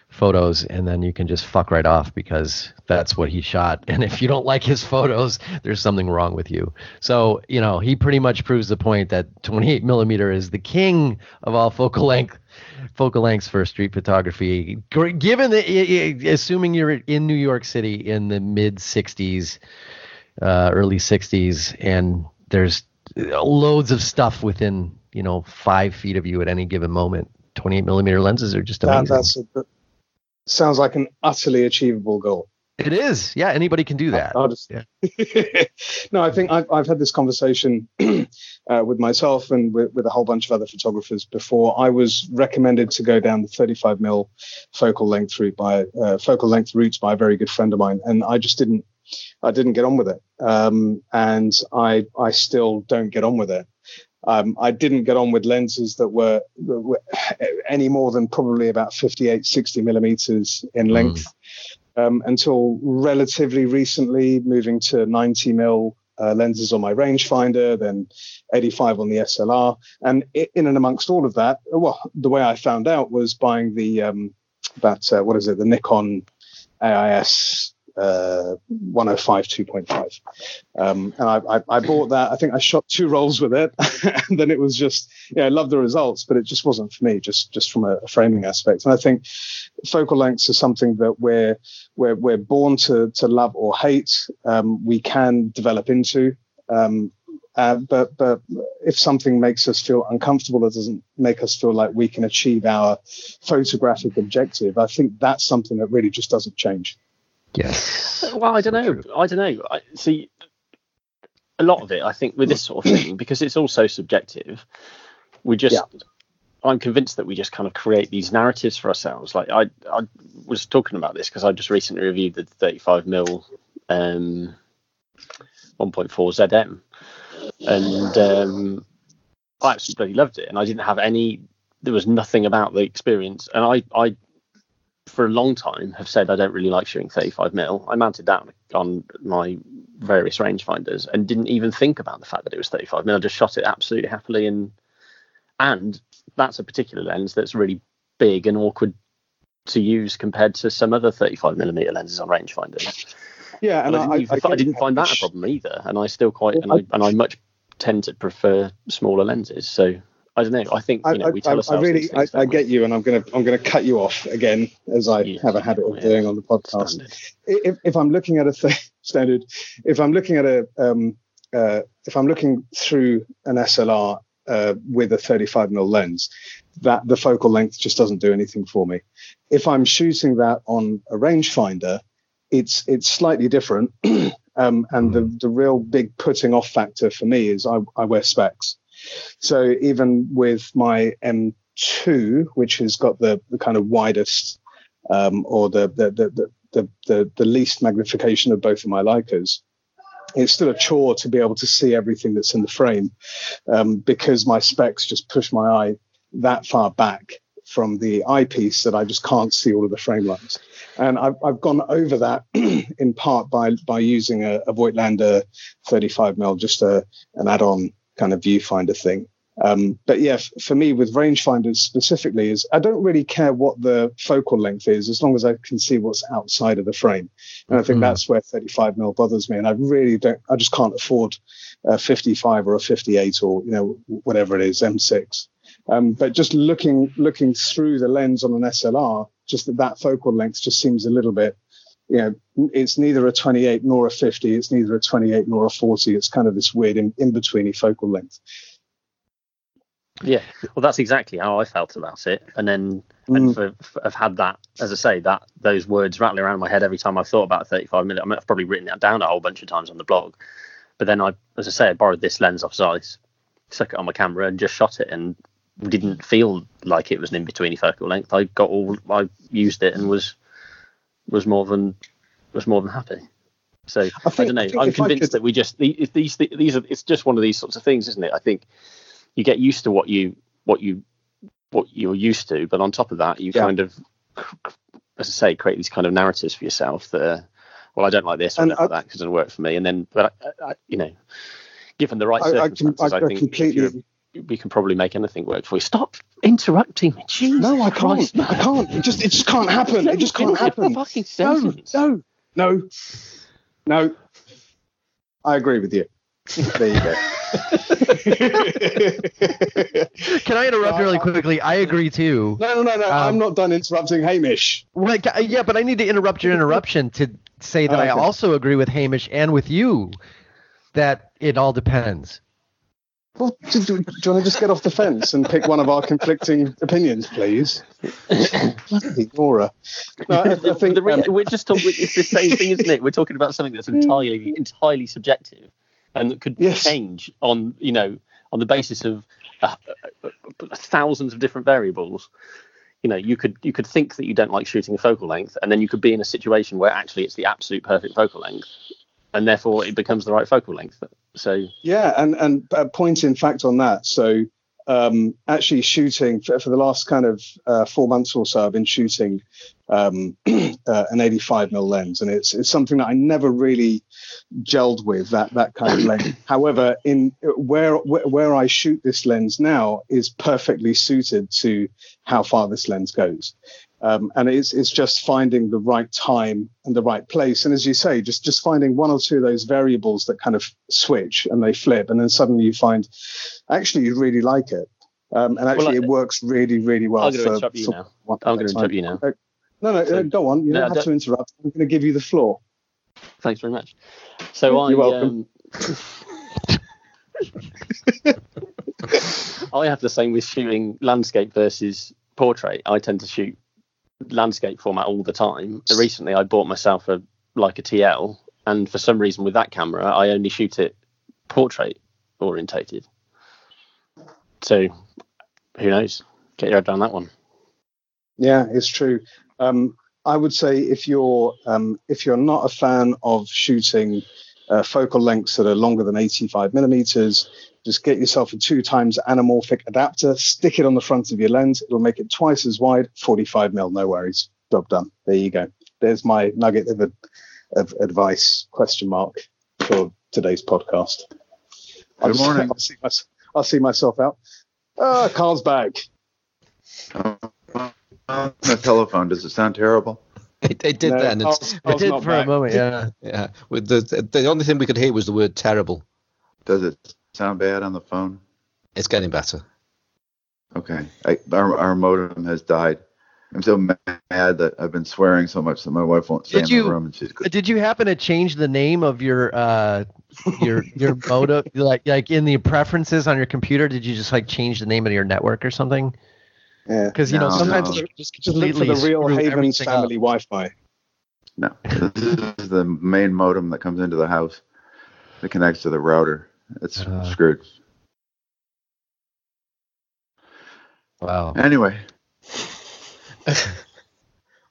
photos and then you can just fuck right off because that's what he shot. And if you don't like his photos there's something wrong with you. So you know he pretty much proves the point that 28 millimeter is the king of all focal length focal lengths for street photography. Given the assuming you're in new york city in the mid 60s uh, early 60s and there's loads of stuff within you know five feet of you at any given moment 28 millimeter lenses are just amazing. That, that's a, sounds like an utterly achievable goal. It is. Yeah, anybody can do that. Just, yeah. no, I think I've, I've had this conversation uh, with myself and with, with, a whole bunch of other photographers before. I was recommended to go down the 35 mil focal length route by uh, focal length routes by a very good friend of mine, and I just didn't. I didn't get on with it, um, and I I still don't get on with it. Um, I didn't get on with lenses that were, were, any more than probably about 58, 60 millimeters in length mm. um, until relatively recently, moving to 90 mil uh, lenses on my rangefinder, then 85 on the SLR. And in and amongst all of that, well, the way I found out was buying the um, that uh, what is it, the Nikon AIS uh, 105 2.5 um, and I, I, I, bought that i think i shot two rolls with it and then it was just yeah i love the results but it just wasn't for me just just from a, framing aspect and i think focal lengths are something that we're we're, we're born to to love or hate um, we can develop into um, uh, but but if something makes us feel uncomfortable, it doesn't make us feel like we can achieve our photographic objective. I think that's something that really just doesn't change. Yes. Well, I don't know. I don't know. I, see, a lot of it, I think, with this sort of thing, because it's also subjective, we just. Yeah. I'm convinced that we just kind of create these narratives for ourselves. Like I, I was talking about this because I just recently reviewed the 35 mil um, 1.4 ZM, and um, I absolutely loved it. And I didn't have any. There was nothing about the experience, and I, I for a long time have said I don't really like shooting 35 mil. I mounted that on my various rangefinders and didn't even think about the fact that it was 35 mil. I just shot it absolutely happily, and and that's a particular lens that's really big and awkward to use compared to some other 35 millimeter lenses on rangefinders. Yeah, and I didn't, I, I, I didn't find that a problem either, and I still quite and I and I much tend to prefer smaller lenses. So I don't know. I think you know, we tell I, ourselves. I really, I, I, get you, and I'm gonna, I'm gonna cut you off again, as I yeah, have a habit of doing on the podcast. If, if, I'm looking at a th- standard, if I'm looking at a, um, uh, if I'm looking through an SLR uh, with a 35 mm lens, that the focal length just doesn't do anything for me. If I'm shooting that on a rangefinder, it's it's slightly different, um, and the the real big putting off factor for me is I, I wear specs. So even with my M2, which has got the, the kind of widest um, or the the, the the, the the least magnification of both of my Leicas, it's still a chore to be able to see everything that's in the frame um, because my specs just push my eye that far back from the eyepiece that I just can't see all of the frame lines. And I've, I've gone over that in part by by using a, a Voigtlander 35mm, just a, an add-on kind of viewfinder thing. Um, but yeah, f- for me with rangefinders specifically, is I don't really care what the focal length is as long as I can see what's outside of the frame. And I think mm-hmm. that's where 35 mil bothers me. And I really don't, I just can't afford a 55 or a 58 or you know whatever it is M6. Um, but just looking looking through the lens on an SLR, just that that focal length just seems a little bit you know, it's neither a 28 nor a 50. It's neither a 28 nor a 40. It's kind of this weird in, in betweeny focal length. Yeah, well, that's exactly how I felt about it. And then, mm. and for, for, I've had that, as I say, that those words rattling around my head every time I've thought about 35 minutes. I mean, I've probably written that down a whole bunch of times on the blog. But then I, as I say, I borrowed this lens off Zeiss, stuck it on my camera, and just shot it, and didn't feel like it was an in-betweeny focal length. I got all, I used it and was was more than was more than happy. So I, think, I don't know. I am convinced could... that we just these, these these are it's just one of these sorts of things, isn't it? I think you get used to what you what you what you're used to, but on top of that, you yeah. kind of, as I say, create these kind of narratives for yourself that, are, well, I don't like this I don't like that because it doesn't work for me. And then, but I, I, you know, given the right circumstances, I, I, I think completely. If you're, we can probably make anything work for you. Stop interrupting me. Jesus no, I can't. Christ, I can't. It just it just can't happen. It just can't happen. Fucking. No, no, no, no. I agree with you. There you go. Can I interrupt really quickly? I agree too. No, no, no, no. Um, I'm not done interrupting Hamish. Well, yeah, but I need to interrupt your interruption to say that oh, okay. I also agree with Hamish and with you that it all depends. Well, do, do, do, you want to just get off the fence and pick one of our conflicting opinions, please? Bloody Nora. No, I, I think um, we're just talking. It's the same thing, isn't it? We're talking about something that's entirely, entirely subjective, and that could yes. change on, you know, on the basis of uh, uh, thousands of different variables. You know, you could you could think that you don't like shooting a focal length, and then you could be in a situation where actually it's the absolute perfect focal length, and therefore it becomes the right focal length. So yeah, and and a point in fact on that. So um, actually shooting for, for, the last kind of uh, four months or so, I've been shooting um, uh, an 85 mm lens, and it's it's something that I never really gelled with that that kind of lens. However, in where where I shoot this lens now is perfectly suited to how far this lens goes. Um, and it's it's just finding the right time and the right place. And as you say, just just finding one or two of those variables that kind of switch and they flip, and then suddenly you find actually you really like it. Um, and actually, well, I, it works really, really well. I'm going to interrupt you now. I'm going to interrupt you now. No, no, so, go on. You no, don't have to interrupt. I'm going to give you the floor. Thanks very much. So You're I, welcome. Um, I have the same with shooting landscape versus portrait. I tend to shoot landscape format all the time. Recently, I bought myself a Leica TL, and for some reason with that camera, I only shoot it portrait orientated. So, who knows? Get your head down that one. Yeah, it's true. Um, I would say if you're um, if you're not a fan of shooting uh, focal lengths that are longer than 85 millimeters, just get yourself a two times anamorphic adapter, stick it on the front of your lens. It'll make it twice as wide, 45 mil, no worries. Job done. There you go. There's my nugget of, of advice, question mark, for today's podcast. Good I'll morning. I'll see, myself, I'll see myself out. Ah, Carl's back. on the telephone, does it sound terrible? It, it did no, then. Carl's, Carl's it did for back. a moment, yeah. Yeah. With the the only thing we could hear was the word terrible. Does it sound bad on the phone? It's getting better. Okay. I, our, our modem has died. I'm so mad that I've been swearing so much that my wife won't stay did in you, the room. And she's good. Did you happen to change the name of your uh your your modem like like in the preferences on your computer? Did you just like change the name of your network or something? Yeah. Because you no, know sometimes no. just, just look for the real Havens family up. Wi-Fi. No, this is the main modem that comes into the house that connects to the router. It's uh, screwed. Wow. Anyway.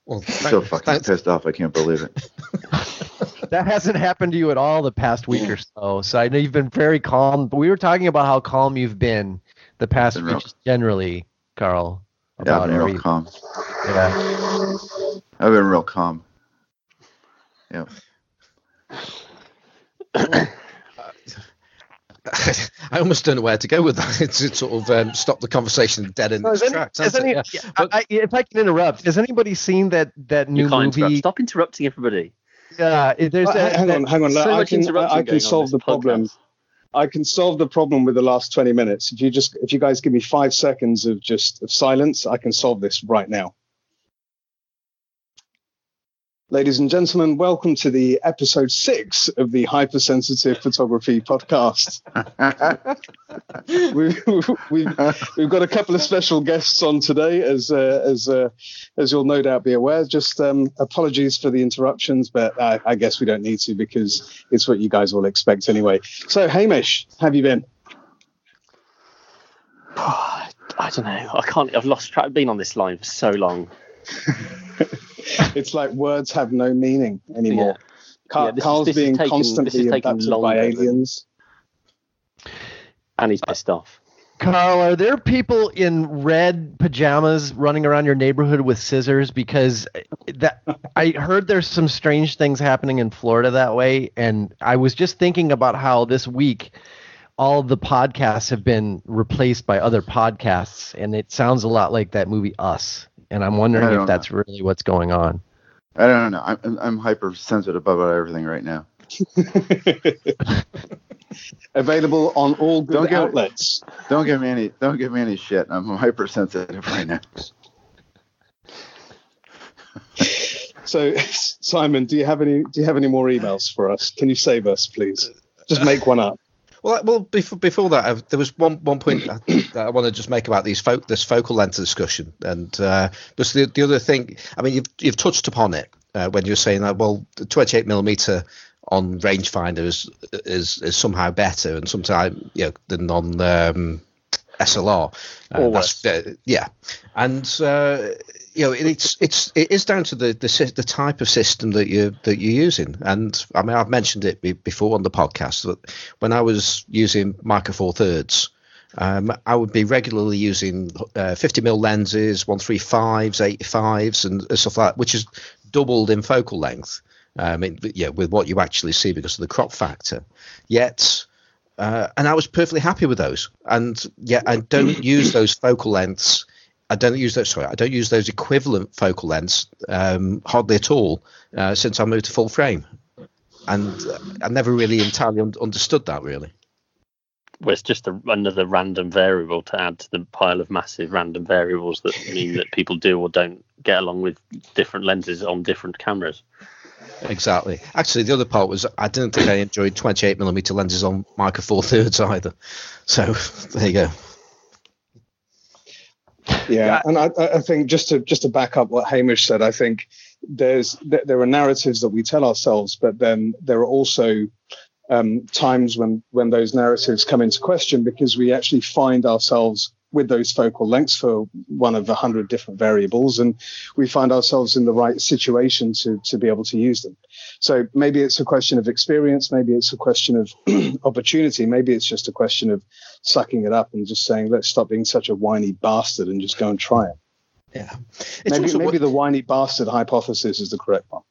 well, so fucking thanks. pissed off. I can't believe it. that hasn't happened to you at all the past week or so. So I know you've been very calm. But we were talking about how calm you've been the past week generally, Carl. Yeah, I've been every, real calm. Yeah. I've been real calm. Yeah. I almost don't know where to go with that. It's to sort of um, stop the conversation dead in its tracks. Any, yeah. But, I, if I can interrupt, has anybody seen that that new movie? Interrupt. Stop interrupting everybody. Yeah, there's. Uh, hang on, hang on. So I can, I, I can solve the problem. I can solve the problem with the last 20 minutes. If you just, if you guys give me five seconds of just of silence, I can solve this right now. Ladies and gentlemen, welcome to the episode six of the Hypersensitive Photography Podcast. we've, we've, we've, got a couple of special guests on today, as uh, as uh, as you'll no doubt be aware. Just um, apologies for the interruptions, but I, I guess we don't need to because it's what you guys all expect anyway. So, Hamish, have you been? I don't know. I can't. I've lost track. I've been on this line for so long. it's like words have no meaning anymore. Yeah. Carl, yeah, Carl's is, being taken, constantly abducted by aliens. And he's pissed off. Carl, are there people in red pajamas running around your neighborhood with scissors? Because that I heard there's some strange things happening in Florida that way, and I was just thinking about how this week all the podcasts have been replaced by other podcasts, and it sounds a lot like that movie Us. And I'm wondering if that's know. really what's going on. I don't know. I'm I'm hypersensitive about everything right now. Available on all good don't outlets. don't give me any. Don't give me any shit. I'm hypersensitive right now. so, Simon, do you have any? Do you have any more emails for us? Can you save us, please? Just make one up. Well, well, before before that, I've, there was one one point that I want to just make about these fo- this focal length discussion, and uh, but the the other thing, I mean, you've you've touched upon it uh, when you're saying that. Well, the 28 millimeter on rangefinder is is, is somehow better, and sometimes you know than on um, SLR. Uh, uh, yeah, and uh, you know it's it's it is down to the, the the type of system that you that you're using. And I mean I've mentioned it before on the podcast that when I was using Micro Four Thirds. Um, I would be regularly using uh, 50 mm lenses, 135s, 85s, and stuff like that, which is doubled in focal length. Um, in, yeah, with what you actually see because of the crop factor. Yet, uh, and I was perfectly happy with those. And yet, I don't use those focal lengths I don't use those. Sorry, I don't use those equivalent focal lengths um, hardly at all uh, since I moved to full frame, and uh, I never really entirely un- understood that really. Well, it's just a, another random variable to add to the pile of massive random variables that mean that people do or don't get along with different lenses on different cameras. Exactly. Actually, the other part was I didn't think I enjoyed 28 millimeter lenses on Micro Four Thirds either. So there you go. Yeah, and I, I think just to just to back up what Hamish said, I think there's there are narratives that we tell ourselves, but then there are also um, times when when those narratives come into question because we actually find ourselves with those focal lengths for one of a hundred different variables, and we find ourselves in the right situation to to be able to use them. So maybe it's a question of experience, maybe it's a question of opportunity, maybe it's just a question of sucking it up and just saying, let's stop being such a whiny bastard and just go and try it. Yeah, it's maybe maybe what, the whiny bastard hypothesis is the correct one.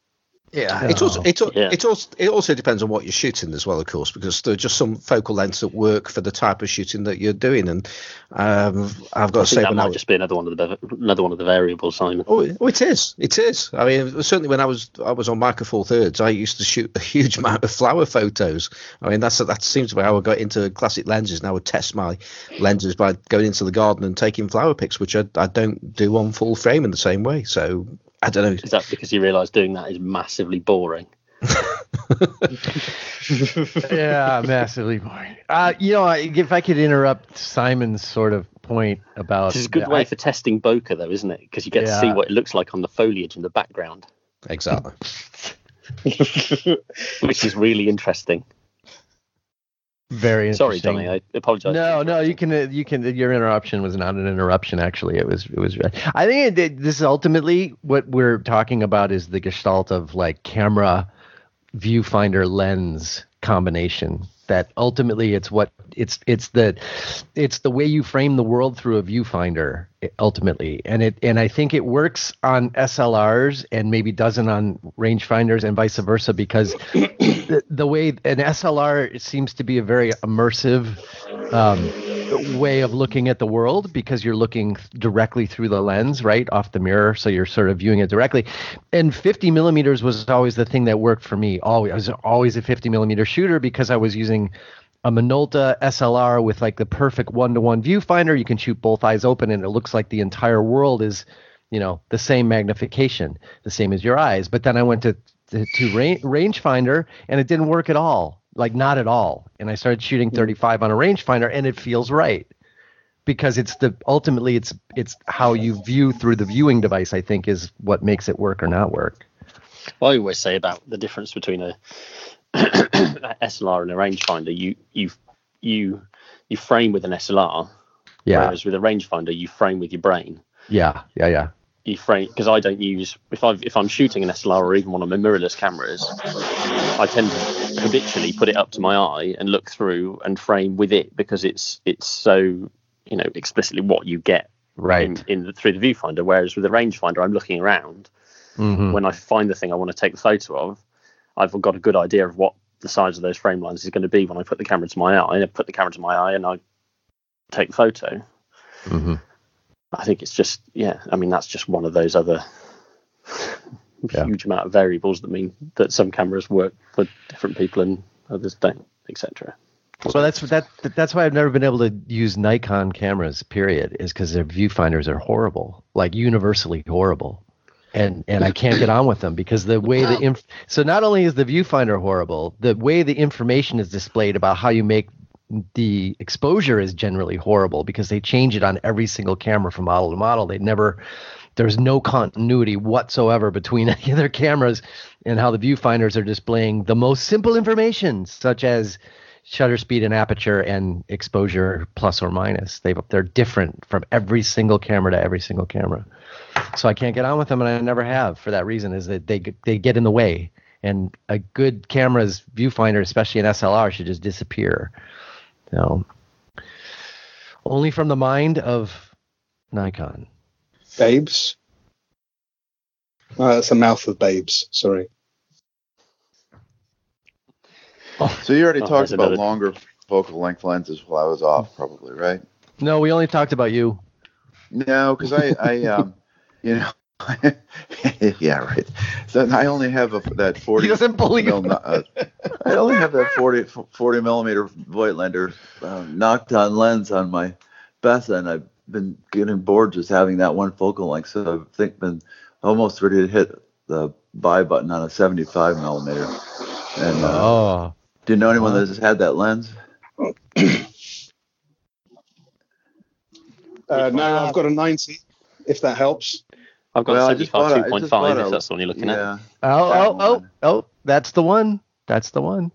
Yeah, it also it, yeah. it also it also depends on what you're shooting as well, of course, because there are just some focal lengths that work for the type of shooting that you're doing, and um, I've got I to say that might was, just be another one of the another one of the variables, Simon. Oh, oh, it is, it is. I mean, certainly when I was I was on Micro Four Thirds, I used to shoot a huge amount of flower photos. I mean, that's that seems to be how I got into classic lenses. Now I would test my lenses by going into the garden and taking flower pics, which I, I don't do on full frame in the same way. So I don't know. Is that because you realise doing that is massively boring? yeah, massively boring. Uh, you know, if I could interrupt Simon's sort of point about. It's a good way I, for testing bokeh, though, isn't it? Because you get yeah. to see what it looks like on the foliage in the background. Exactly. Which is really interesting. Very Sorry, Johnny. I apologize. No, no, you can. Uh, you can. Your interruption was not an interruption. Actually, it was. It was. I think it, this is ultimately what we're talking about is the gestalt of like camera, viewfinder, lens combination. That ultimately, it's what it's. It's the, it's the way you frame the world through a viewfinder. Ultimately, and it and I think it works on SLRs and maybe doesn't on rangefinders and vice versa because the, the way an SLR seems to be a very immersive um, way of looking at the world because you're looking directly through the lens, right off the mirror, so you're sort of viewing it directly. And 50 millimeters was always the thing that worked for me. Always, I was always a 50 millimeter shooter because I was using a Minolta SLR with like the perfect one-to-one viewfinder. You can shoot both eyes open, and it looks like the entire world is, you know, the same magnification, the same as your eyes. But then I went to to, to range, rangefinder and it didn't work at all like not at all. And i started shooting hmm. 35 on a rangefinder and it feels right. Because it's the ultimately it's it's how you view through the viewing device i think is what makes it work or not work. Well, i always say about the difference between a, a slr and a rangefinder you you you you frame with an slr yeah. whereas with a rangefinder you frame with your brain. Yeah yeah yeah. You frame because I don't use if I if I'm shooting an SLR or even one of my mirrorless cameras, I tend to habitually put it up to my eye and look through and frame with it because it's it's so you know explicitly what you get right in, in the, through the viewfinder. Whereas with the rangefinder, I'm looking around. Mm-hmm. When I find the thing I want to take the photo of, I've got a good idea of what the size of those frame lines is going to be when I put the camera to my eye. I put the camera to my eye and I take the photo. Mm-hmm. I think it's just yeah. I mean, that's just one of those other yeah. huge amount of variables that mean that some cameras work for different people and others don't, etc. Well, that's that. That's why I've never been able to use Nikon cameras. Period. Is because their viewfinders are horrible, like universally horrible, and and I can't get on with them because the way the inf- so not only is the viewfinder horrible, the way the information is displayed about how you make the exposure is generally horrible because they change it on every single camera from model to model. They never there's no continuity whatsoever between any of their cameras and how the viewfinders are displaying the most simple information, such as shutter speed and aperture and exposure plus or minus. They they're different from every single camera to every single camera. So I can't get on with them, and I never have for that reason. Is that they they get in the way, and a good camera's viewfinder, especially an SLR, should just disappear. So only from the mind of Nikon. Babes. Oh, that's a mouth of babes. Sorry. Oh, so you already oh, talked about longer focal length lenses while I was off, probably, right? No, we only talked about you. No, because I, I, um, you know, yeah, right. So I only have a, that 40. He doesn't believe. Mil, uh, I only have that 40, 40 millimeter Voigtlander uh, Nokton lens on my Bessa, and I've been getting bored just having that one focal length. So I've think been almost ready to hit the buy button on a 75 millimeter. And uh, oh, do you know anyone that has had that lens? uh, no, I've got a 90. If that helps. I've got well, 75 2.5 if that's the one you're looking yeah, at. Oh, oh, oh, oh, that's the one. That's the one.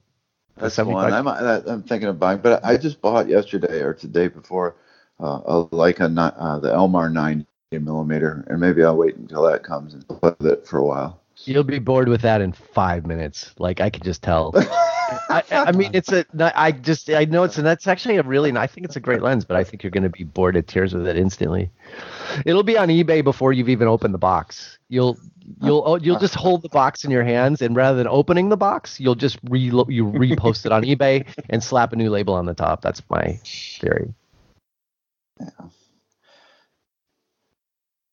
That's the one. I'm, I'm thinking of buying, but I just bought yesterday or today before uh, a Leica, uh, the Elmar 90 millimeter, and maybe I'll wait until that comes and play with it for a while. You'll be bored with that in five minutes. Like I could just tell. I, I, mean, it's a. I just. I know it's. And that's actually a really. I think it's a great lens, but I think you're going to be bored to tears with it instantly. It'll be on eBay before you've even opened the box. You'll. You'll. Oh, you'll just hold the box in your hands, and rather than opening the box, you'll just re you repost it on eBay and slap a new label on the top. That's my theory. Yeah.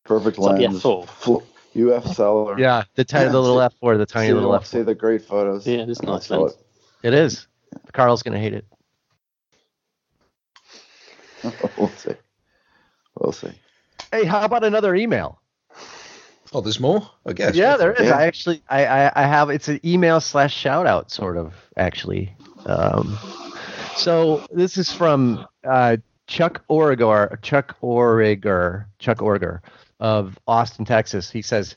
Perfect lens. Full. UF seller. Yeah, the tiny the little F4, the tiny see, little F4. See the great photos. Yeah, it's nice lens. It is. Carl's gonna hate it. we'll see. We'll see. Hey, how about another email? Oh, there's more. I guess. Yeah, there is. Yeah. I actually, I, I, I, have. It's an email slash shout out, sort of. Actually, um, so this is from uh, Chuck Origar, Chuck Origer, Chuck Origer of Austin, Texas. He says,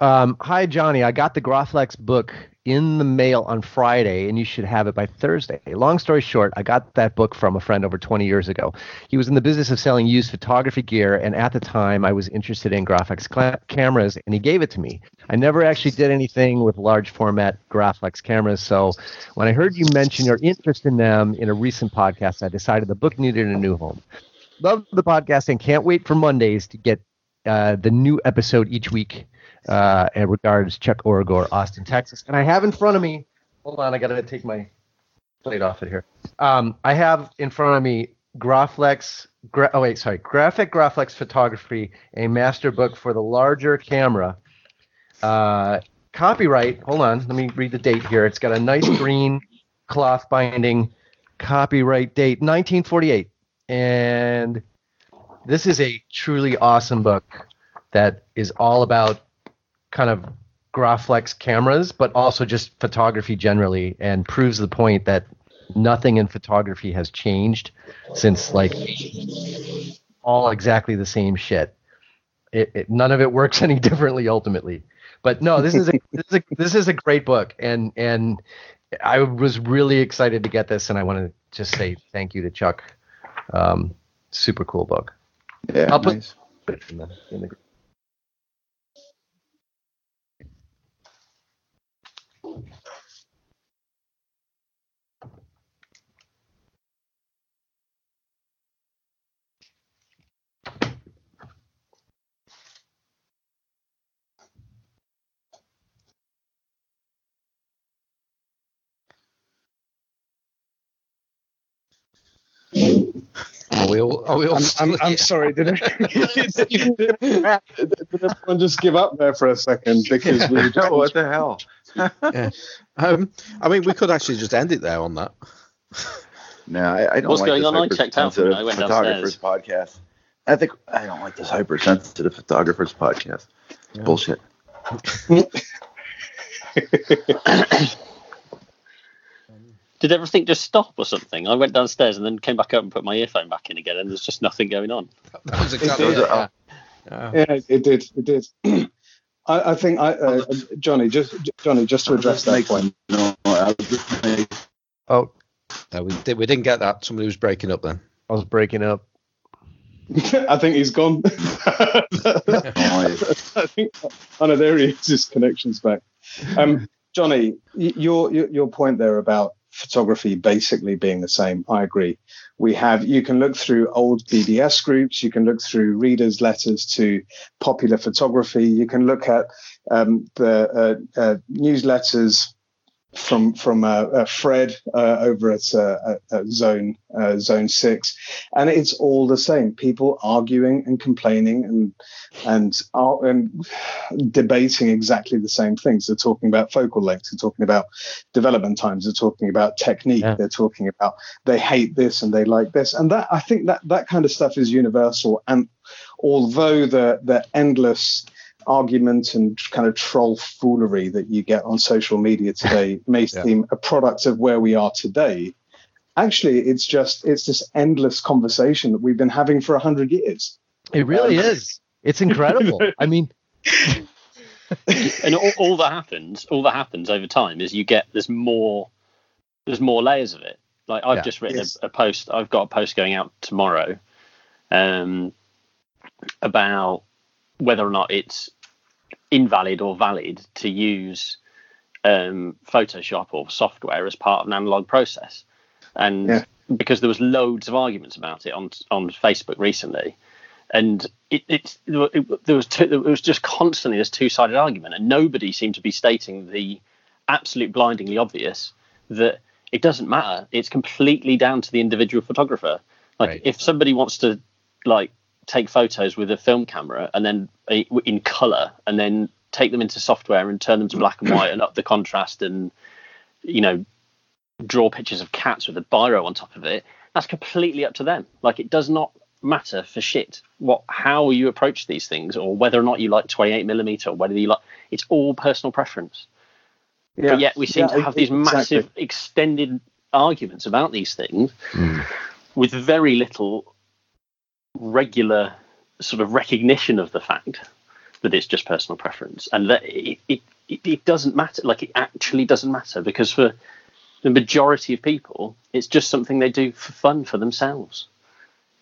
um, "Hi Johnny, I got the Graflex book in the mail on Friday, and you should have it by Thursday. Long story short, I got that book from a friend over 20 years ago. He was in the business of selling used photography gear, and at the time, I was interested in Graflex cl- cameras, and he gave it to me. I never actually did anything with large format Graflex cameras, so when I heard you mention your interest in them in a recent podcast, I decided the book needed a new home. Love the podcast and can't wait for Mondays to get uh, the new episode each week uh, in regards Chuck Origor, Austin, Texas. And I have in front of me, hold on, I got to take my plate off it here. Um, I have in front of me Graflex, gra- oh wait, sorry, Graphic Graflex Photography, a master book for the larger camera. Uh, copyright, hold on, let me read the date here. It's got a nice green cloth binding, copyright date 1948. And this is a truly awesome book that is all about kind of Graflex cameras, but also just photography generally, and proves the point that nothing in photography has changed since like all exactly the same shit. It, it, none of it works any differently ultimately. But no, this is a this is a this is a great book, and and I was really excited to get this, and I want to just say thank you to Chuck. Um, super cool book. Yeah, I'll nice. put it in the, in the Are we all? Are we all I'm, I'm, I'm sorry. Did, did, everyone just give up there for a second because we? oh, what the hell? yeah. Um, I mean, we could actually just end it there on that. No, I, I don't. What's like going on? I checked out. I went photographers downstairs. podcast. I think I don't like this hypersensitive photographers podcast. Yeah. Bullshit. Did everything just stop or something? I went downstairs and then came back up and put my earphone back in again, and there's just nothing going on. That was exactly it. Yeah. Yeah. yeah, it did. It did. I, I, think I, uh, Johnny, just Johnny, just to address that point. No, oh, no, we did. We didn't get that. Somebody was breaking up then. I was breaking up. I think he's gone. I think. Oh no, there he is. His connection's back. Um, Johnny, your, your your point there about photography basically being the same. I agree. We have you can look through old BBS groups, you can look through readers' letters to popular photography, you can look at um, the uh, uh, newsletters from from uh, uh, Fred uh, over at, uh, at Zone uh, Zone Six, and it's all the same. People arguing and complaining and and and debating exactly the same things. They're talking about focal lengths. They're talking about development times. They're talking about technique. Yeah. They're talking about they hate this and they like this. And that I think that that kind of stuff is universal. And although the the endless argument and kind of troll foolery that you get on social media today may yeah. seem a product of where we are today. Actually it's just it's this endless conversation that we've been having for a hundred years. It really um, is. It's incredible. I mean and all, all, that happens all that happens over time is you get there's more there's more layers of it. Like i've yeah, just written a, a, post i've got a post going out tomorrow um about whether or not it's invalid or valid to use um, Photoshop or software as part of an analog process. And yeah. because there was loads of arguments about it on on Facebook recently, and it, it, it there was two, it was just constantly this two sided argument, and nobody seemed to be stating the absolute blindingly obvious that it doesn't matter. It's completely down to the individual photographer. Like right. if somebody wants to like take photos with a film camera and then in color and then take them into software and turn them to black and white and up the contrast and you know draw pictures of cats with a biro on top of it that's completely up to them like it does not matter for shit what how you approach these things or whether or not you like 28 millimeter or whether you like it's all personal preference yeah. but yet we seem yeah, to have these massive extended arguments about these things mm. with very little regular sort of recognition of the fact that it's just personal preference and that it, it, it doesn't matter like it actually doesn't matter because for the majority of people it's just something they do for fun for themselves.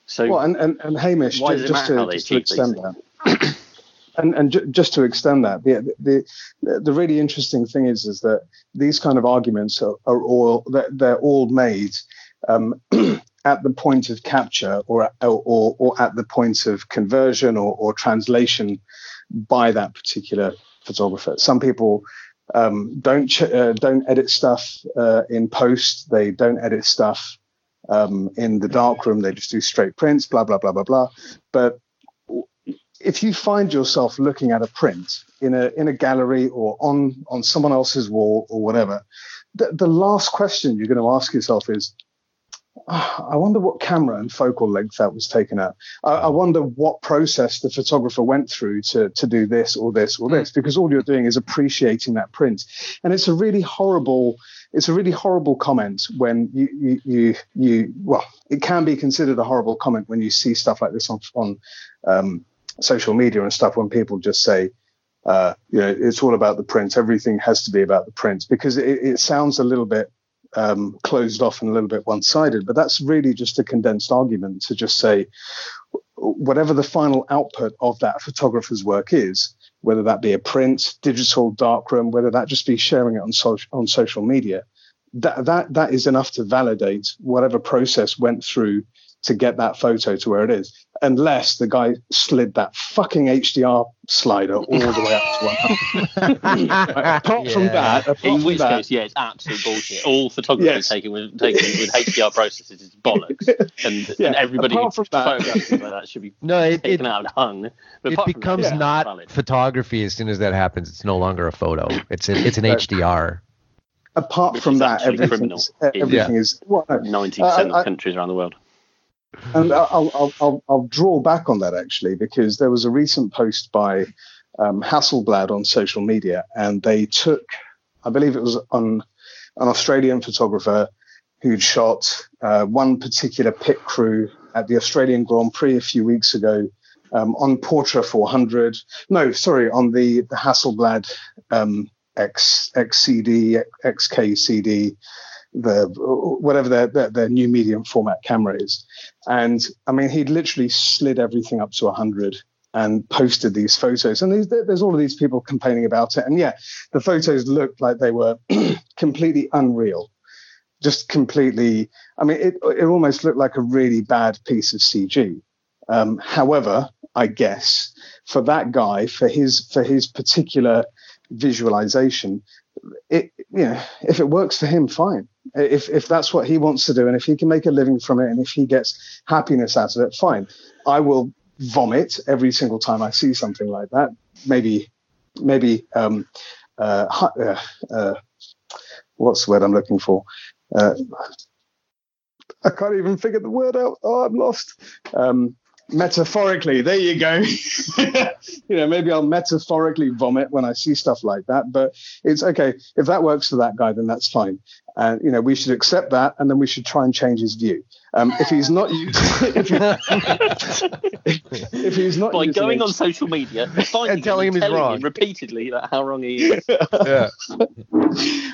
So well and, and, and hamish just, just, to, just to extend that. and and ju- just to extend that the, the the really interesting thing is is that these kind of arguments are, are all they're, they're all made um, at the point of capture or, or, or at the point of conversion or, or translation by that particular photographer. Some people um, don't ch- uh, don't edit stuff uh, in post. They don't edit stuff um, in the darkroom. They just do straight prints. Blah blah blah blah blah. But if you find yourself looking at a print in a in a gallery or on on someone else's wall or whatever, the, the last question you're going to ask yourself is, I wonder what camera and focal length that was taken at. I, I, wonder what process the photographer went through to, to do this or this or this, because all you're doing is appreciating that print. And it's a really horrible, it's a really horrible comment when you, you, you, you well, it can be considered a horrible comment when you see stuff like this on, on um, social media and stuff when people just say, uh, you know, it's all about the print. Everything has to be about the print because it, it sounds a little bit um, closed off and a little bit one sided. But that's really just a condensed argument to just say whatever the final output of that photographer's work is, whether that be a print, digital, darkroom, whether that just be sharing it on, social on social media, that, that, that is enough to validate whatever process went through to get that photo to where it is, unless the guy slid that fucking HDR slider all the way up to 100. apart yeah. from that, apart in which that, case, yeah, it's absolute bullshit. All photography yes. taken with taken with HDR processes is bollocks, and, yeah. and everybody who photographs like that should be no, it, taken it, out and hung. But it becomes that, not valid. photography as soon as that happens. It's no longer a photo. It's a, it's an HDR apart Which from that, everything, is, everything yeah. is ninety well, percent uh, of countries around the world. And I'll, I'll, I'll, I'll, draw back on that actually because there was a recent post by um, Hasselblad on social media, and they took, I believe it was on an Australian photographer who'd shot uh, one particular pit crew at the Australian Grand Prix a few weeks ago um, on Portra 400. No, sorry, on the, the Hasselblad um, X XCD, XKCD, the whatever their, their, their new medium format camera is, and I mean he'd literally slid everything up to 100 and posted these photos. And there's all of these people complaining about it. And yeah, the photos looked like they were completely unreal, just completely. I mean, it it almost looked like a really bad piece of CG. Um, however, I guess for that guy, for his for his particular visualization, it you know if it works for him, fine. If if that's what he wants to do, and if he can make a living from it, and if he gets happiness out of it, fine. I will vomit every single time I see something like that. Maybe maybe um, uh, uh, uh, what's the word I'm looking for? Uh, I can't even figure the word out. Oh, I'm lost. Um, metaphorically there you go. You know maybe i'll metaphorically vomit when i see stuff like that but it's okay. If that works for that guy then that's fine. And you know we should accept that and then we should try and change his view um, if he's not using if, if, he's not by going on social media and telling him he's wrong repeatedly that how wrong he is yeah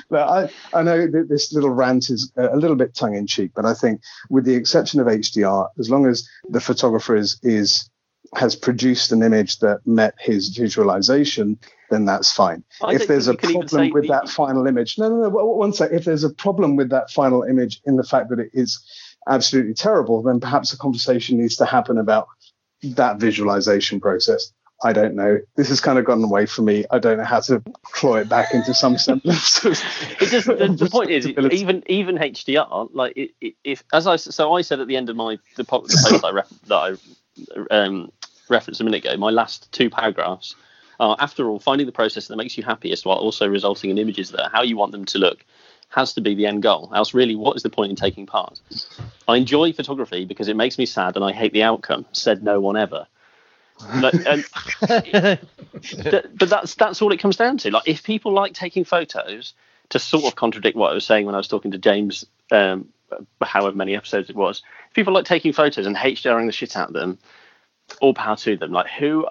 but I, I know that this little rant is a little bit tongue-in-cheek but i think with the exception of hdr as long as the photographer is is has produced an image that met his visualization, then that's fine. I if there's a problem with the... that final image, no, no, no, one sec. If there's a problem with that final image in the fact that it is absolutely terrible, then perhaps a conversation needs to happen about that visualization process. I don't know. This has kind of gotten away from me. I don't know how to claw it back into some semblance. Of, it just, the, the point is, even even HDR, like it, if as I so I said at the end of my the, the post I ref, that I um, referenced a minute ago, my last two paragraphs are, after all, finding the process that makes you happiest while also resulting in images that are how you want them to look has to be the end goal. Else, really, what is the point in taking part? I enjoy photography because it makes me sad and I hate the outcome, said no one ever. But, and, but that's that's all it comes down to. Like, if people like taking photos, to sort of contradict what I was saying when I was talking to James, um, however many episodes it was, if people like taking photos and HDRing the shit out of them, all power to them. Like, who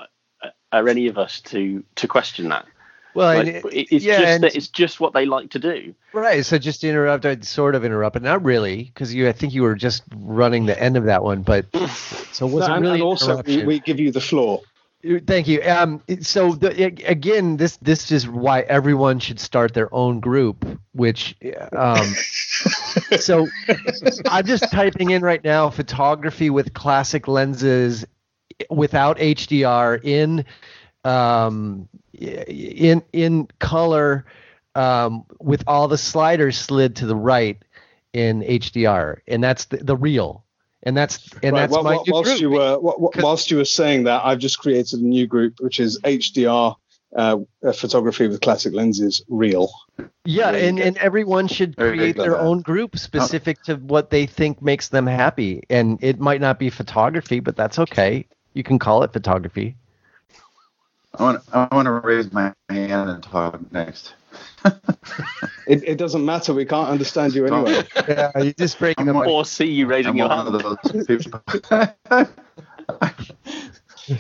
are any of us to to question that? Well, like, it, it's yeah, just that it's just what they like to do. Right. So just to interrupt, I sort of interrupt, but not really, because you. I think you were just running the end of that one, but so was no, really. And also, we, we give you the floor. Thank you. Um, so the, again, this this is why everyone should start their own group. Which, um, so I'm just typing in right now photography with classic lenses without HDR in um, in in color um, with all the sliders slid to the right in HDR, and that's the, the real. And that's and right. that's well, my well, whilst group. you were whilst you were saying that, I've just created a new group which is HDR uh, photography with classic lenses real. Yeah, and, and everyone should create their own group specific to what they think makes them happy. And it might not be photography, but that's okay. You can call it photography. I want I want to raise my hand and talk next. it, it doesn't matter. We can't understand you anyway. yeah, you're just breaking up. Or see you raising I'm your hand.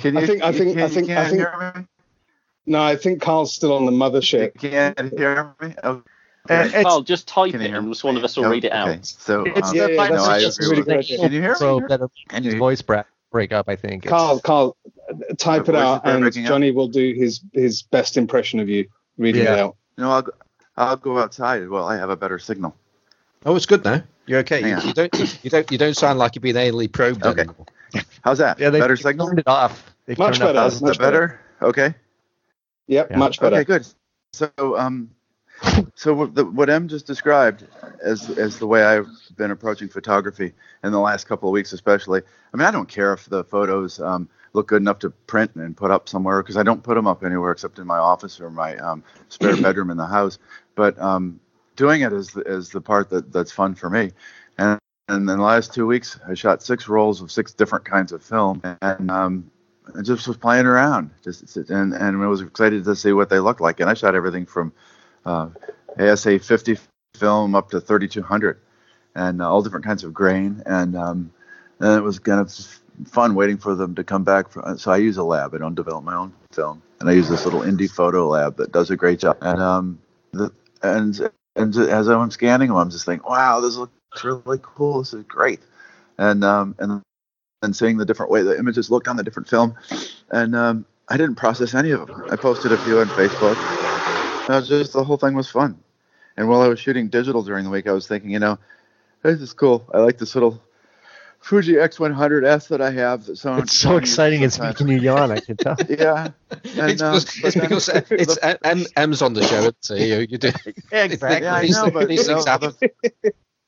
can you, I think I think can, I think I think. No, I think Carl's still on the mothership. You can't hear me. Okay. Uh, Carl, just type it, and one of us will read it out. Okay. So it's um, the yeah, no, I agree really Can you hear me? That'll his voice break break up. I think. Carl, it's, Carl, type it out, and Johnny up? will do his his best impression of you reading yeah. it out. No, I'll I'll go outside. Well, I have a better signal. Oh, it's good now. You're okay. You, you, don't. You don't. You don't sound like you're being anally probed okay. anymore. How's that? Yeah, they, better they signal. Turned it off. They much better. Off. Much better. better. Okay. Yep. Yeah. Much better. Okay. Good. So, um, so what, the, what Em just described as as the way I've been approaching photography in the last couple of weeks, especially. I mean, I don't care if the photos um, look good enough to print and put up somewhere because I don't put them up anywhere except in my office or my um, spare bedroom in the house. But um, doing it is is the part that that's fun for me. And and in the last two weeks, I shot six rolls of six different kinds of film, and um, I just was playing around, just and and I was excited to see what they looked like. And I shot everything from ASA 50 film up to 3200, and uh, all different kinds of grain. And um, and it was kind of fun waiting for them to come back. From, so I use a lab. I don't develop my own film, and I use this little indie photo lab that does a great job. And um, the, and and as I'm scanning them, I'm just thinking, wow, this looks really cool. This is great. And um, and and seeing the different way the images looked on the different film, and um, I didn't process any of them. I posted a few on Facebook. It was just the whole thing was fun. And while I was shooting digital during the week, I was thinking, you know, this is cool. I like this little Fuji X100S that I have. So it's so exciting. It's making you yawn. I can tell. yeah, and, it's, uh, it's because it's Em, Em's on the show. So you, you do exactly. Yeah, I know, but you know, the,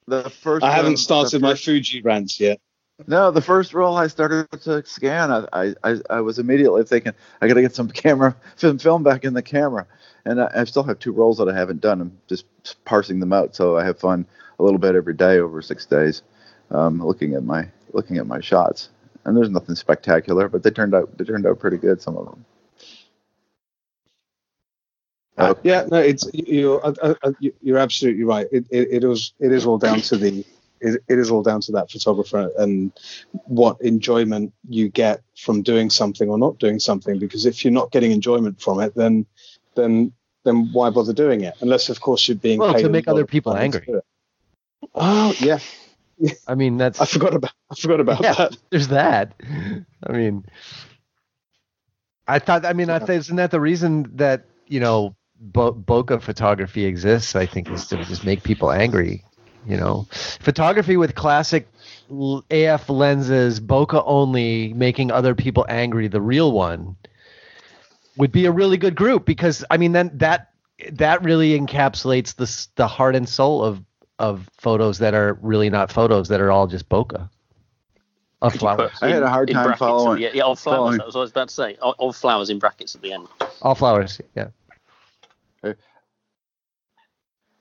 the, first. I haven't started my Fuji rants yet. No, the first roll I started to scan, I, I, I was immediately thinking I got to get some camera film, film back in the camera, and I, I, still have two rolls that I haven't done. I'm just parsing them out, so I have fun a little bit every day over six days, um, looking at my looking at my shots. And there's nothing spectacular, but they turned out they turned out pretty good. Some of them. Uh, yeah, no, it's you're uh, uh, you're absolutely right. It, it, it is it is all down to the it, it is all down to that photographer and what enjoyment you get from doing something or not doing something. Because if you're not getting enjoyment from it, then then then why bother doing it? Unless, of course, you're being well to make other people angry. Oh yeah. I mean that's I forgot about I forgot about yeah, that. There's that. I mean I thought I mean I thought isn't that the reason that, you know, bo- bokeh photography exists, I think, is to just make people angry. You know, photography with classic AF lenses, bokeh only, making other people angry, the real one, would be a really good group because I mean then that that really encapsulates the the heart and soul of of photos that are really not photos that are all just bokeh of flowers. I had a hard time following. Yeah, yeah, all flowers. Following. That was what I was about to say. All, all flowers in brackets at the end. All flowers. Yeah. Uh,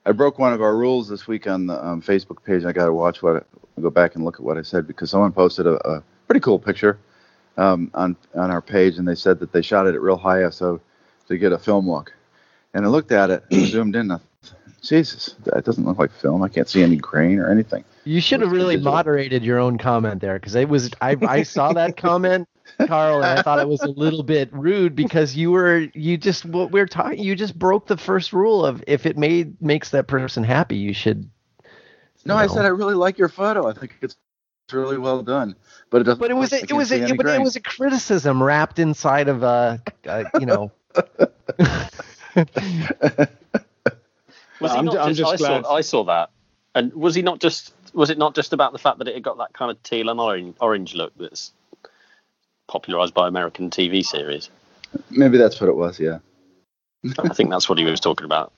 I broke one of our rules this week on the um, Facebook page. I got to watch what I, go back and look at what I said because someone posted a, a pretty cool picture um, on on our page, and they said that they shot it at real high ISO to get a film look. And I looked at it and zoomed in. And I, Jesus, that doesn't look like film. I can't see any grain or anything. You should have really moderated your own comment there because it was. I I saw that comment Carl, and I thought it was a little bit rude because you were you just what we're talking. You just broke the first rule of if it made makes that person happy, you should. No, know. I said I really like your photo. I think it's really well done, but it doesn't. But it was a, it was a, but it was a criticism wrapped inside of a, a you know. was he not I'm, just, I'm just I, saw, I saw that, and was he not just was it not just about the fact that it had got that kind of teal and orange, orange look that's popularized by American TV series. Maybe that's what it was. Yeah. I think that's what he was talking about.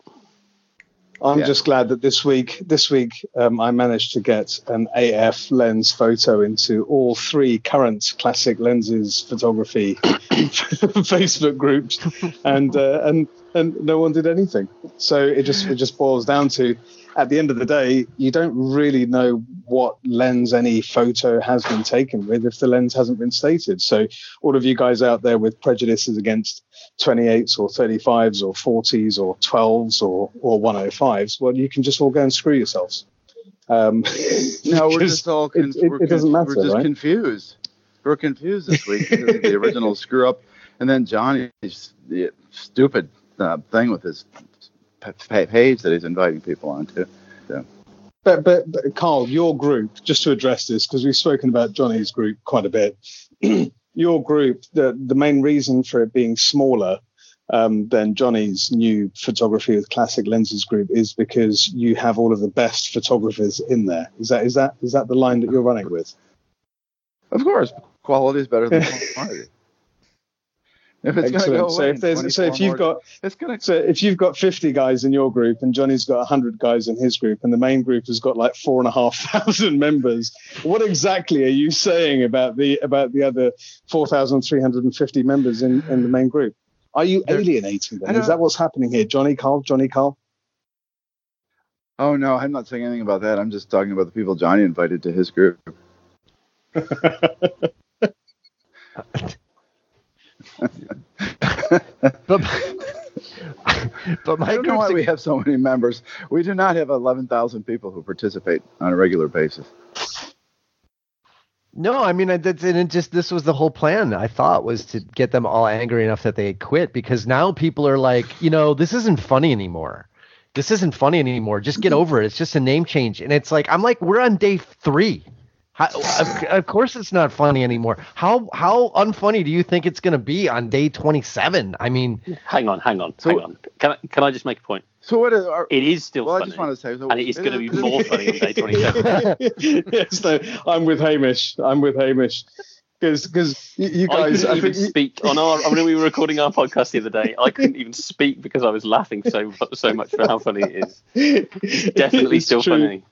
I'm yeah. just glad that this week, this week, um, I managed to get an AF lens photo into all three current classic lenses photography Facebook groups, and uh, and and no one did anything. So it just it just boils down to at the end of the day, you don't really know what lens any photo has been taken with if the lens hasn't been stated. So, all of you guys out there with prejudices against 28s or 35s or 40s or 12s or, or 105s, well, you can just all go and screw yourselves. Um, no, we're just all con- it, it, it doesn't matter. We're just right? confused. We're confused this week because of the original screw up, and then Johnny's stupid uh, thing with his page that he's inviting people onto. So. But, but, but Carl, your group, just to address this, because we've spoken about Johnny's group quite a bit. your group, the the main reason for it being smaller um, than Johnny's new photography with classic lenses group is because you have all of the best photographers in there. Is that is that is that the line that you're running with? Of course, quality is better than quantity. If it's Excellent. Go so if there's so if you've got it's gonna so if you've got 50 guys in your group and Johnny's got 100 guys in his group and the main group has got like four and a half thousand members, what exactly are you saying about the about the other 4,350 members in in the main group? Are you alienating them? Is that what's happening here, Johnny Carl? Johnny Carl? Oh no, I'm not saying anything about that. I'm just talking about the people Johnny invited to his group. but, but my I don't know why we have so many members. We do not have 11,000 people who participate on a regular basis. No, I mean, that's and it just this was the whole plan. I thought was to get them all angry enough that they quit because now people are like, you know, this isn't funny anymore. This isn't funny anymore. Just get mm-hmm. over it. It's just a name change, and it's like I'm like, we're on day three. How, of, of, course, it's not funny anymore. How how unfunny do you think it's going to be on day 27? I mean, hang on, hang on, so, hang on. Can I, can I just make a point? So what is? Our, it is still well, funny. I just want to say, so and it is going to be more funny on day 27. yes, no, I'm with Hamish. I'm with Hamish. Because because you guys, I couldn't I even you, speak on our. I mean, we were recording our podcast the other day. I couldn't even speak because I was laughing so so much for how funny it is. Definitely still true. funny.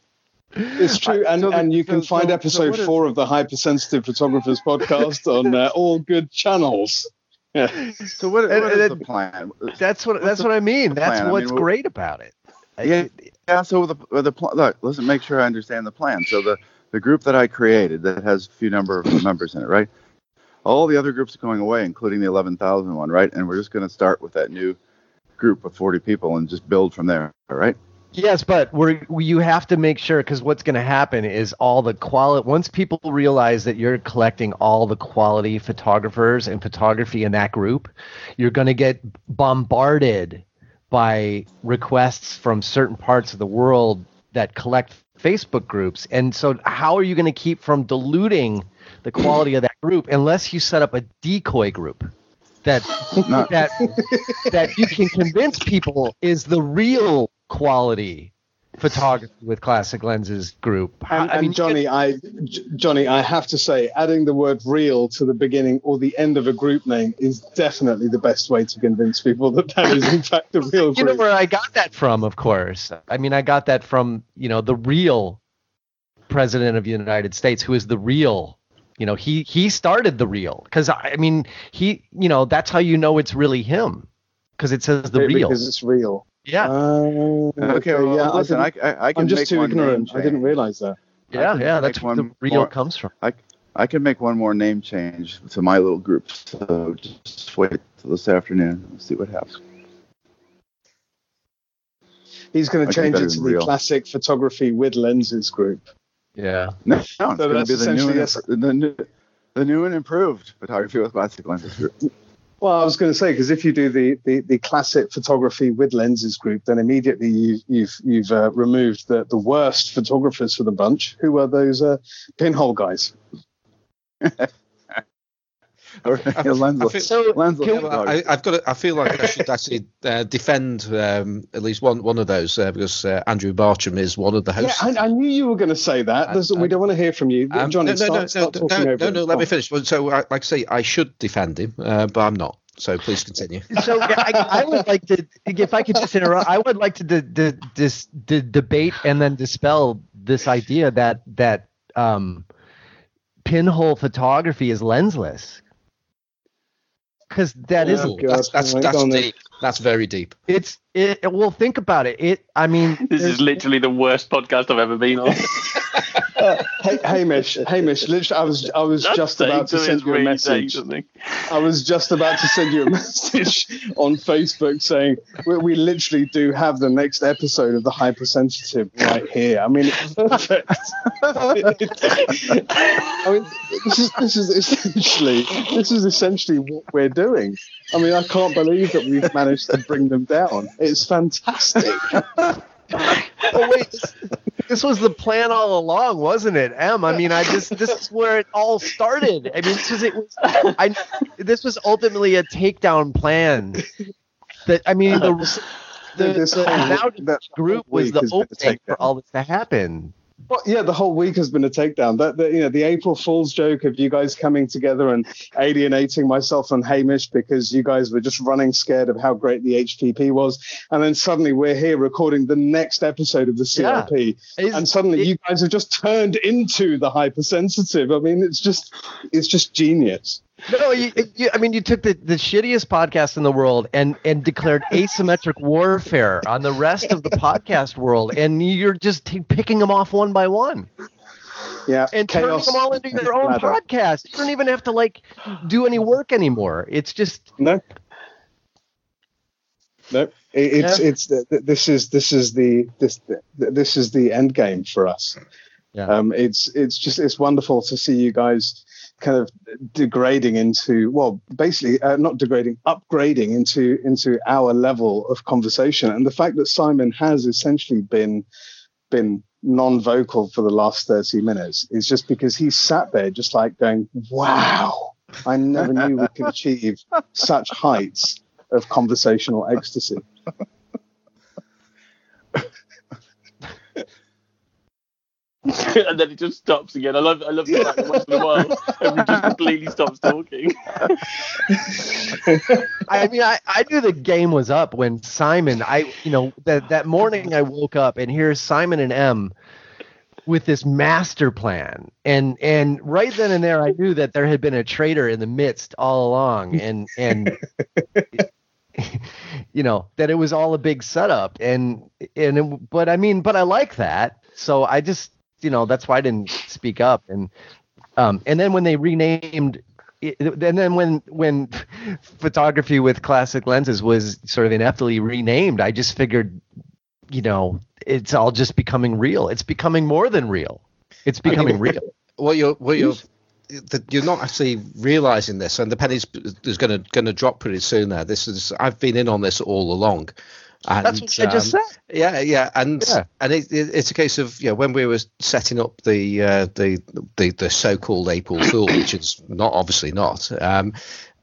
It's true, and, so the, and you can so, find so, episode four of the Hypersensitive Photographers podcast on uh, all good channels. Yeah. So what, what and, is and the plan? That's what What's that's the, what I mean. That's plan? what's I mean, great about it. Yeah, yeah. So the the look, let's make sure I understand the plan. So the the group that I created that has a few number of members in it, right? All the other groups are going away, including the 11,000 one, right? And we're just going to start with that new group of 40 people and just build from there, all right? Yes, but we're, you have to make sure because what's going to happen is all the quality. Once people realize that you're collecting all the quality photographers and photography in that group, you're going to get bombarded by requests from certain parts of the world that collect Facebook groups. And so, how are you going to keep from diluting the quality of that group unless you set up a decoy group? That that that you can convince people is the real quality photography with classic lenses group. And, I mean, Johnny, I Johnny, I have to say, adding the word "real" to the beginning or the end of a group name is definitely the best way to convince people that that is in fact the real. you know where I got that from? Of course, I mean, I got that from you know the real president of the United States, who is the real. You know, he he started the real because I mean he you know that's how you know it's really him because it says the real because it's real. Yeah. Uh, okay. Well, yeah. Listen, I, I, I can. I'm just too ignorant. I didn't realize that. Yeah, yeah. That's where the real more, comes from. I, I can make one more name change to my little group. So just wait till this afternoon. We'll see what happens. He's going to change it to the real. classic photography with lenses group. Yeah. No, no it's so going to be the new, and, the new, the new and improved photography with classic lenses group. Well, I was going to say because if you do the, the, the classic photography with lenses group, then immediately you, you've you've uh, removed the, the worst photographers for the bunch. Who are those uh, pinhole guys? I, so, I, have got. To, I feel like I should actually uh, defend um, at least one one of those uh, because uh, Andrew Bartram is one of the hosts. Yeah, I, I knew you were going to say that. we don't want to hear from you, um, Johnny. No, no, start, no, start no, no, no, Let me finish. So, like I say, I should defend him, uh, but I'm not. So please continue. So I, I, would like to, if I could just interrupt, I would like to de- de- dis- de- debate and then dispel this idea that that um, pinhole photography is lensless because that is that's that's, that's deep. That's very deep. It's it. Well, think about it. It. I mean, this is literally the worst podcast I've ever been on. uh, hey, Hamish, Hamish, literally, I was I was that's just about to send you a message. I was just about to send you a message on Facebook saying we, we literally do have the next episode of the hypersensitive right here. I mean, it's perfect. I mean, this is this is essentially this is essentially what we're doing. I mean, I can't believe that we've managed to bring them down. It's fantastic. oh wait, this, this, was the plan all along, wasn't it, Em? I mean, I just this is where it all started. I mean, this was it was I this was ultimately a takedown plan that I mean the the, the, the group was the opening for all this to happen. Well, yeah, the whole week has been a takedown. That the, you know the April Fool's joke of you guys coming together and alienating myself and Hamish because you guys were just running scared of how great the HPP was, and then suddenly we're here recording the next episode of the CRP, yeah. and suddenly it, you guys have just turned into the hypersensitive. I mean, it's just it's just genius. No, you, you, I mean, you took the, the shittiest podcast in the world and and declared asymmetric warfare on the rest of the podcast world, and you're just t- picking them off one by one. Yeah, and chaos. turning them all into your own podcast. You don't even have to like do any work anymore. It's just no, no. it's yeah. it's this is this is the this this is the end game for us. Yeah. Um, it's it's just it's wonderful to see you guys kind of degrading into well basically uh, not degrading upgrading into into our level of conversation. And the fact that simon has essentially been been non-vocal for the last 30 minutes is just because he sat there just like going wow i never knew we could achieve such heights of conversational ecstasy and then it just stops again. I love I love that once in a while everyone just completely stops talking. I mean, I, I knew the game was up when Simon. I you know that that morning I woke up and here's Simon and Em with this master plan and and right then and there I knew that there had been a traitor in the midst all along and and you know that it was all a big setup and and it, but I mean but I like that so I just you know that's why I didn't speak up and um and then when they renamed and then when when photography with classic lenses was sort of ineptly renamed, I just figured, you know, it's all just becoming real. It's becoming more than real. It's becoming I mean, real. What you're what you're you're not actually realizing this, and the penny's is going to going to drop pretty soon. There, this is I've been in on this all along. And, That's what I just um, said. Yeah, yeah, and yeah. and it, it, it's a case of yeah, when we were setting up the uh, the, the the so-called April Fool, which is not obviously not, um,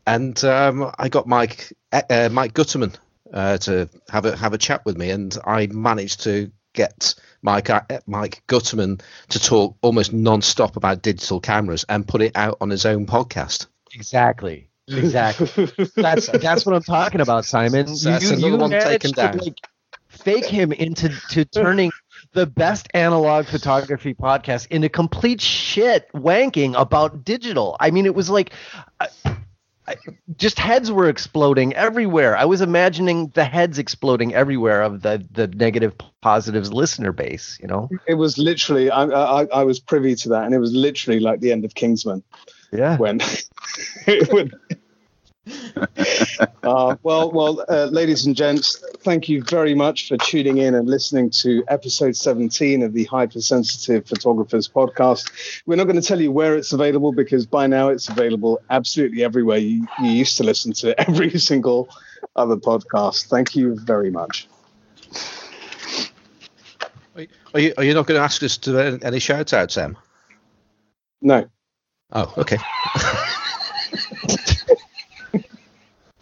and um, I got Mike uh, Mike Gutterman uh, to have a have a chat with me, and I managed to get Mike uh, Mike Gutterman to talk almost non-stop about digital cameras and put it out on his own podcast. Exactly. Exactly. that's that's what I'm talking about, Simon. So you, you one taken down. Like, fake him into to turning the best analog photography podcast into complete shit wanking about digital. I mean, it was like. I, I, just heads were exploding everywhere. I was imagining the heads exploding everywhere of the the negative positives listener base. You know, it was literally. I, I, I was privy to that, and it was literally like the end of Kingsman. Yeah. When when uh, well, well, uh, ladies and gents, thank you very much for tuning in and listening to episode 17 of the Hypersensitive Photographers podcast. We're not going to tell you where it's available because by now it's available absolutely everywhere you, you used to listen to every single other podcast. Thank you very much. Are you, are you not going to ask us to any shout outs, Sam? No. Oh, okay.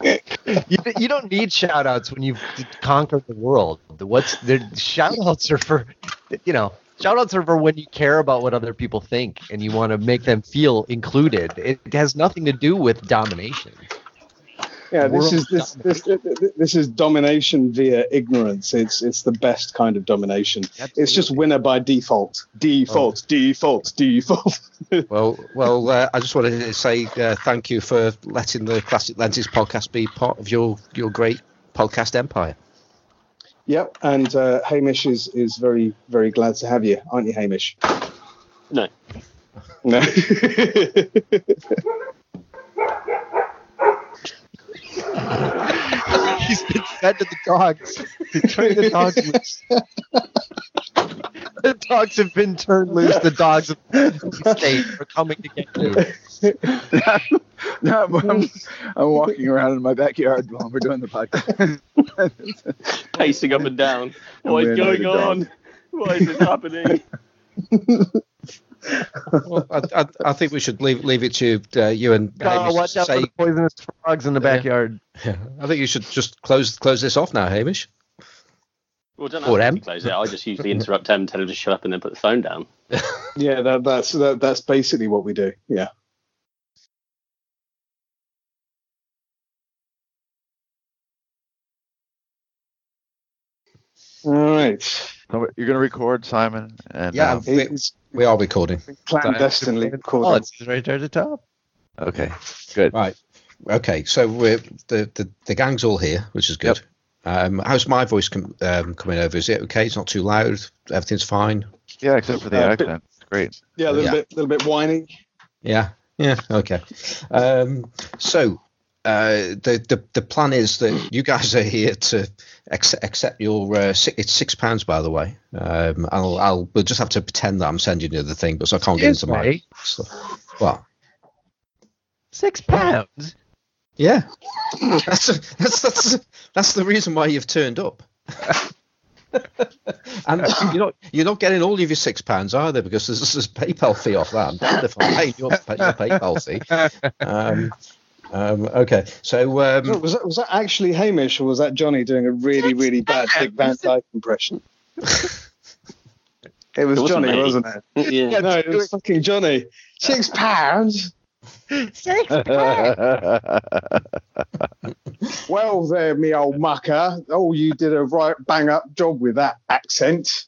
you, you don't need shout outs when you've conquered the world. What's the shout outs are for, you know, shout outs are for when you care about what other people think and you want to make them feel included. It has nothing to do with domination. Yeah, this is this, this this is domination via ignorance. It's it's the best kind of domination. Absolutely. It's just winner by default, default, oh. default, default. well, well, uh, I just wanted to say uh, thank you for letting the Classic Lenses podcast be part of your your great podcast empire. Yep, and uh, Hamish is is very very glad to have you, aren't you, Hamish? No. No. He's been fed to the dogs. They turned the dogs loose. the dogs have been turned loose. The dogs of state are coming to get you. no, I'm, I'm walking around in my backyard while we're doing the podcast. Pacing up and down. What is going on? Why is this happening? Well, I, I, I, think we should leave leave it to uh, you and oh, watch out say, for the poisonous frogs in the backyard. Yeah. I think you should just close close this off now, Hamish. Well, don't or have to close it. I just usually interrupt them, tell them to shut up, and then put the phone down. yeah, that, that's that, that's basically what we do. Yeah. All right. You're going to record, Simon? And, yeah, um, we, we, are recording. Clandestinely recording. Oh, it's right there at the top. Okay, good. Right. Okay, so we're, the, the, the gang's all here, which is good. Yep. Um, how's my voice com- um, coming over? Is it okay? It's not too loud. Everything's fine. Yeah, except for the uh, accent. Bit, Great. Yeah, a little yeah. bit, little bit whiny. Yeah, yeah, okay. Um, so uh, the, the the plan is that you guys are here to accept, accept your uh, six, it's six pounds by the way. Um, I'll I'll we'll just have to pretend that I'm sending you the thing, but so I can't Excuse get into my. So, well, six pounds. Yeah, that's, a, that's that's that's the reason why you've turned up. and you're not you're not getting all of your six pounds either because there's this PayPal fee off that. I'm damned if I'm paying your, your PayPal fee. Um, um, okay, so um, was that was that actually Hamish or was that Johnny doing a really really bad Dick Van Dyke impression? it was it Johnny, wasn't it? Yeah. yeah, no, it was fucking Johnny. Six pounds. Six pounds. well, there, me old mucker. Oh, you did a right bang up job with that accent.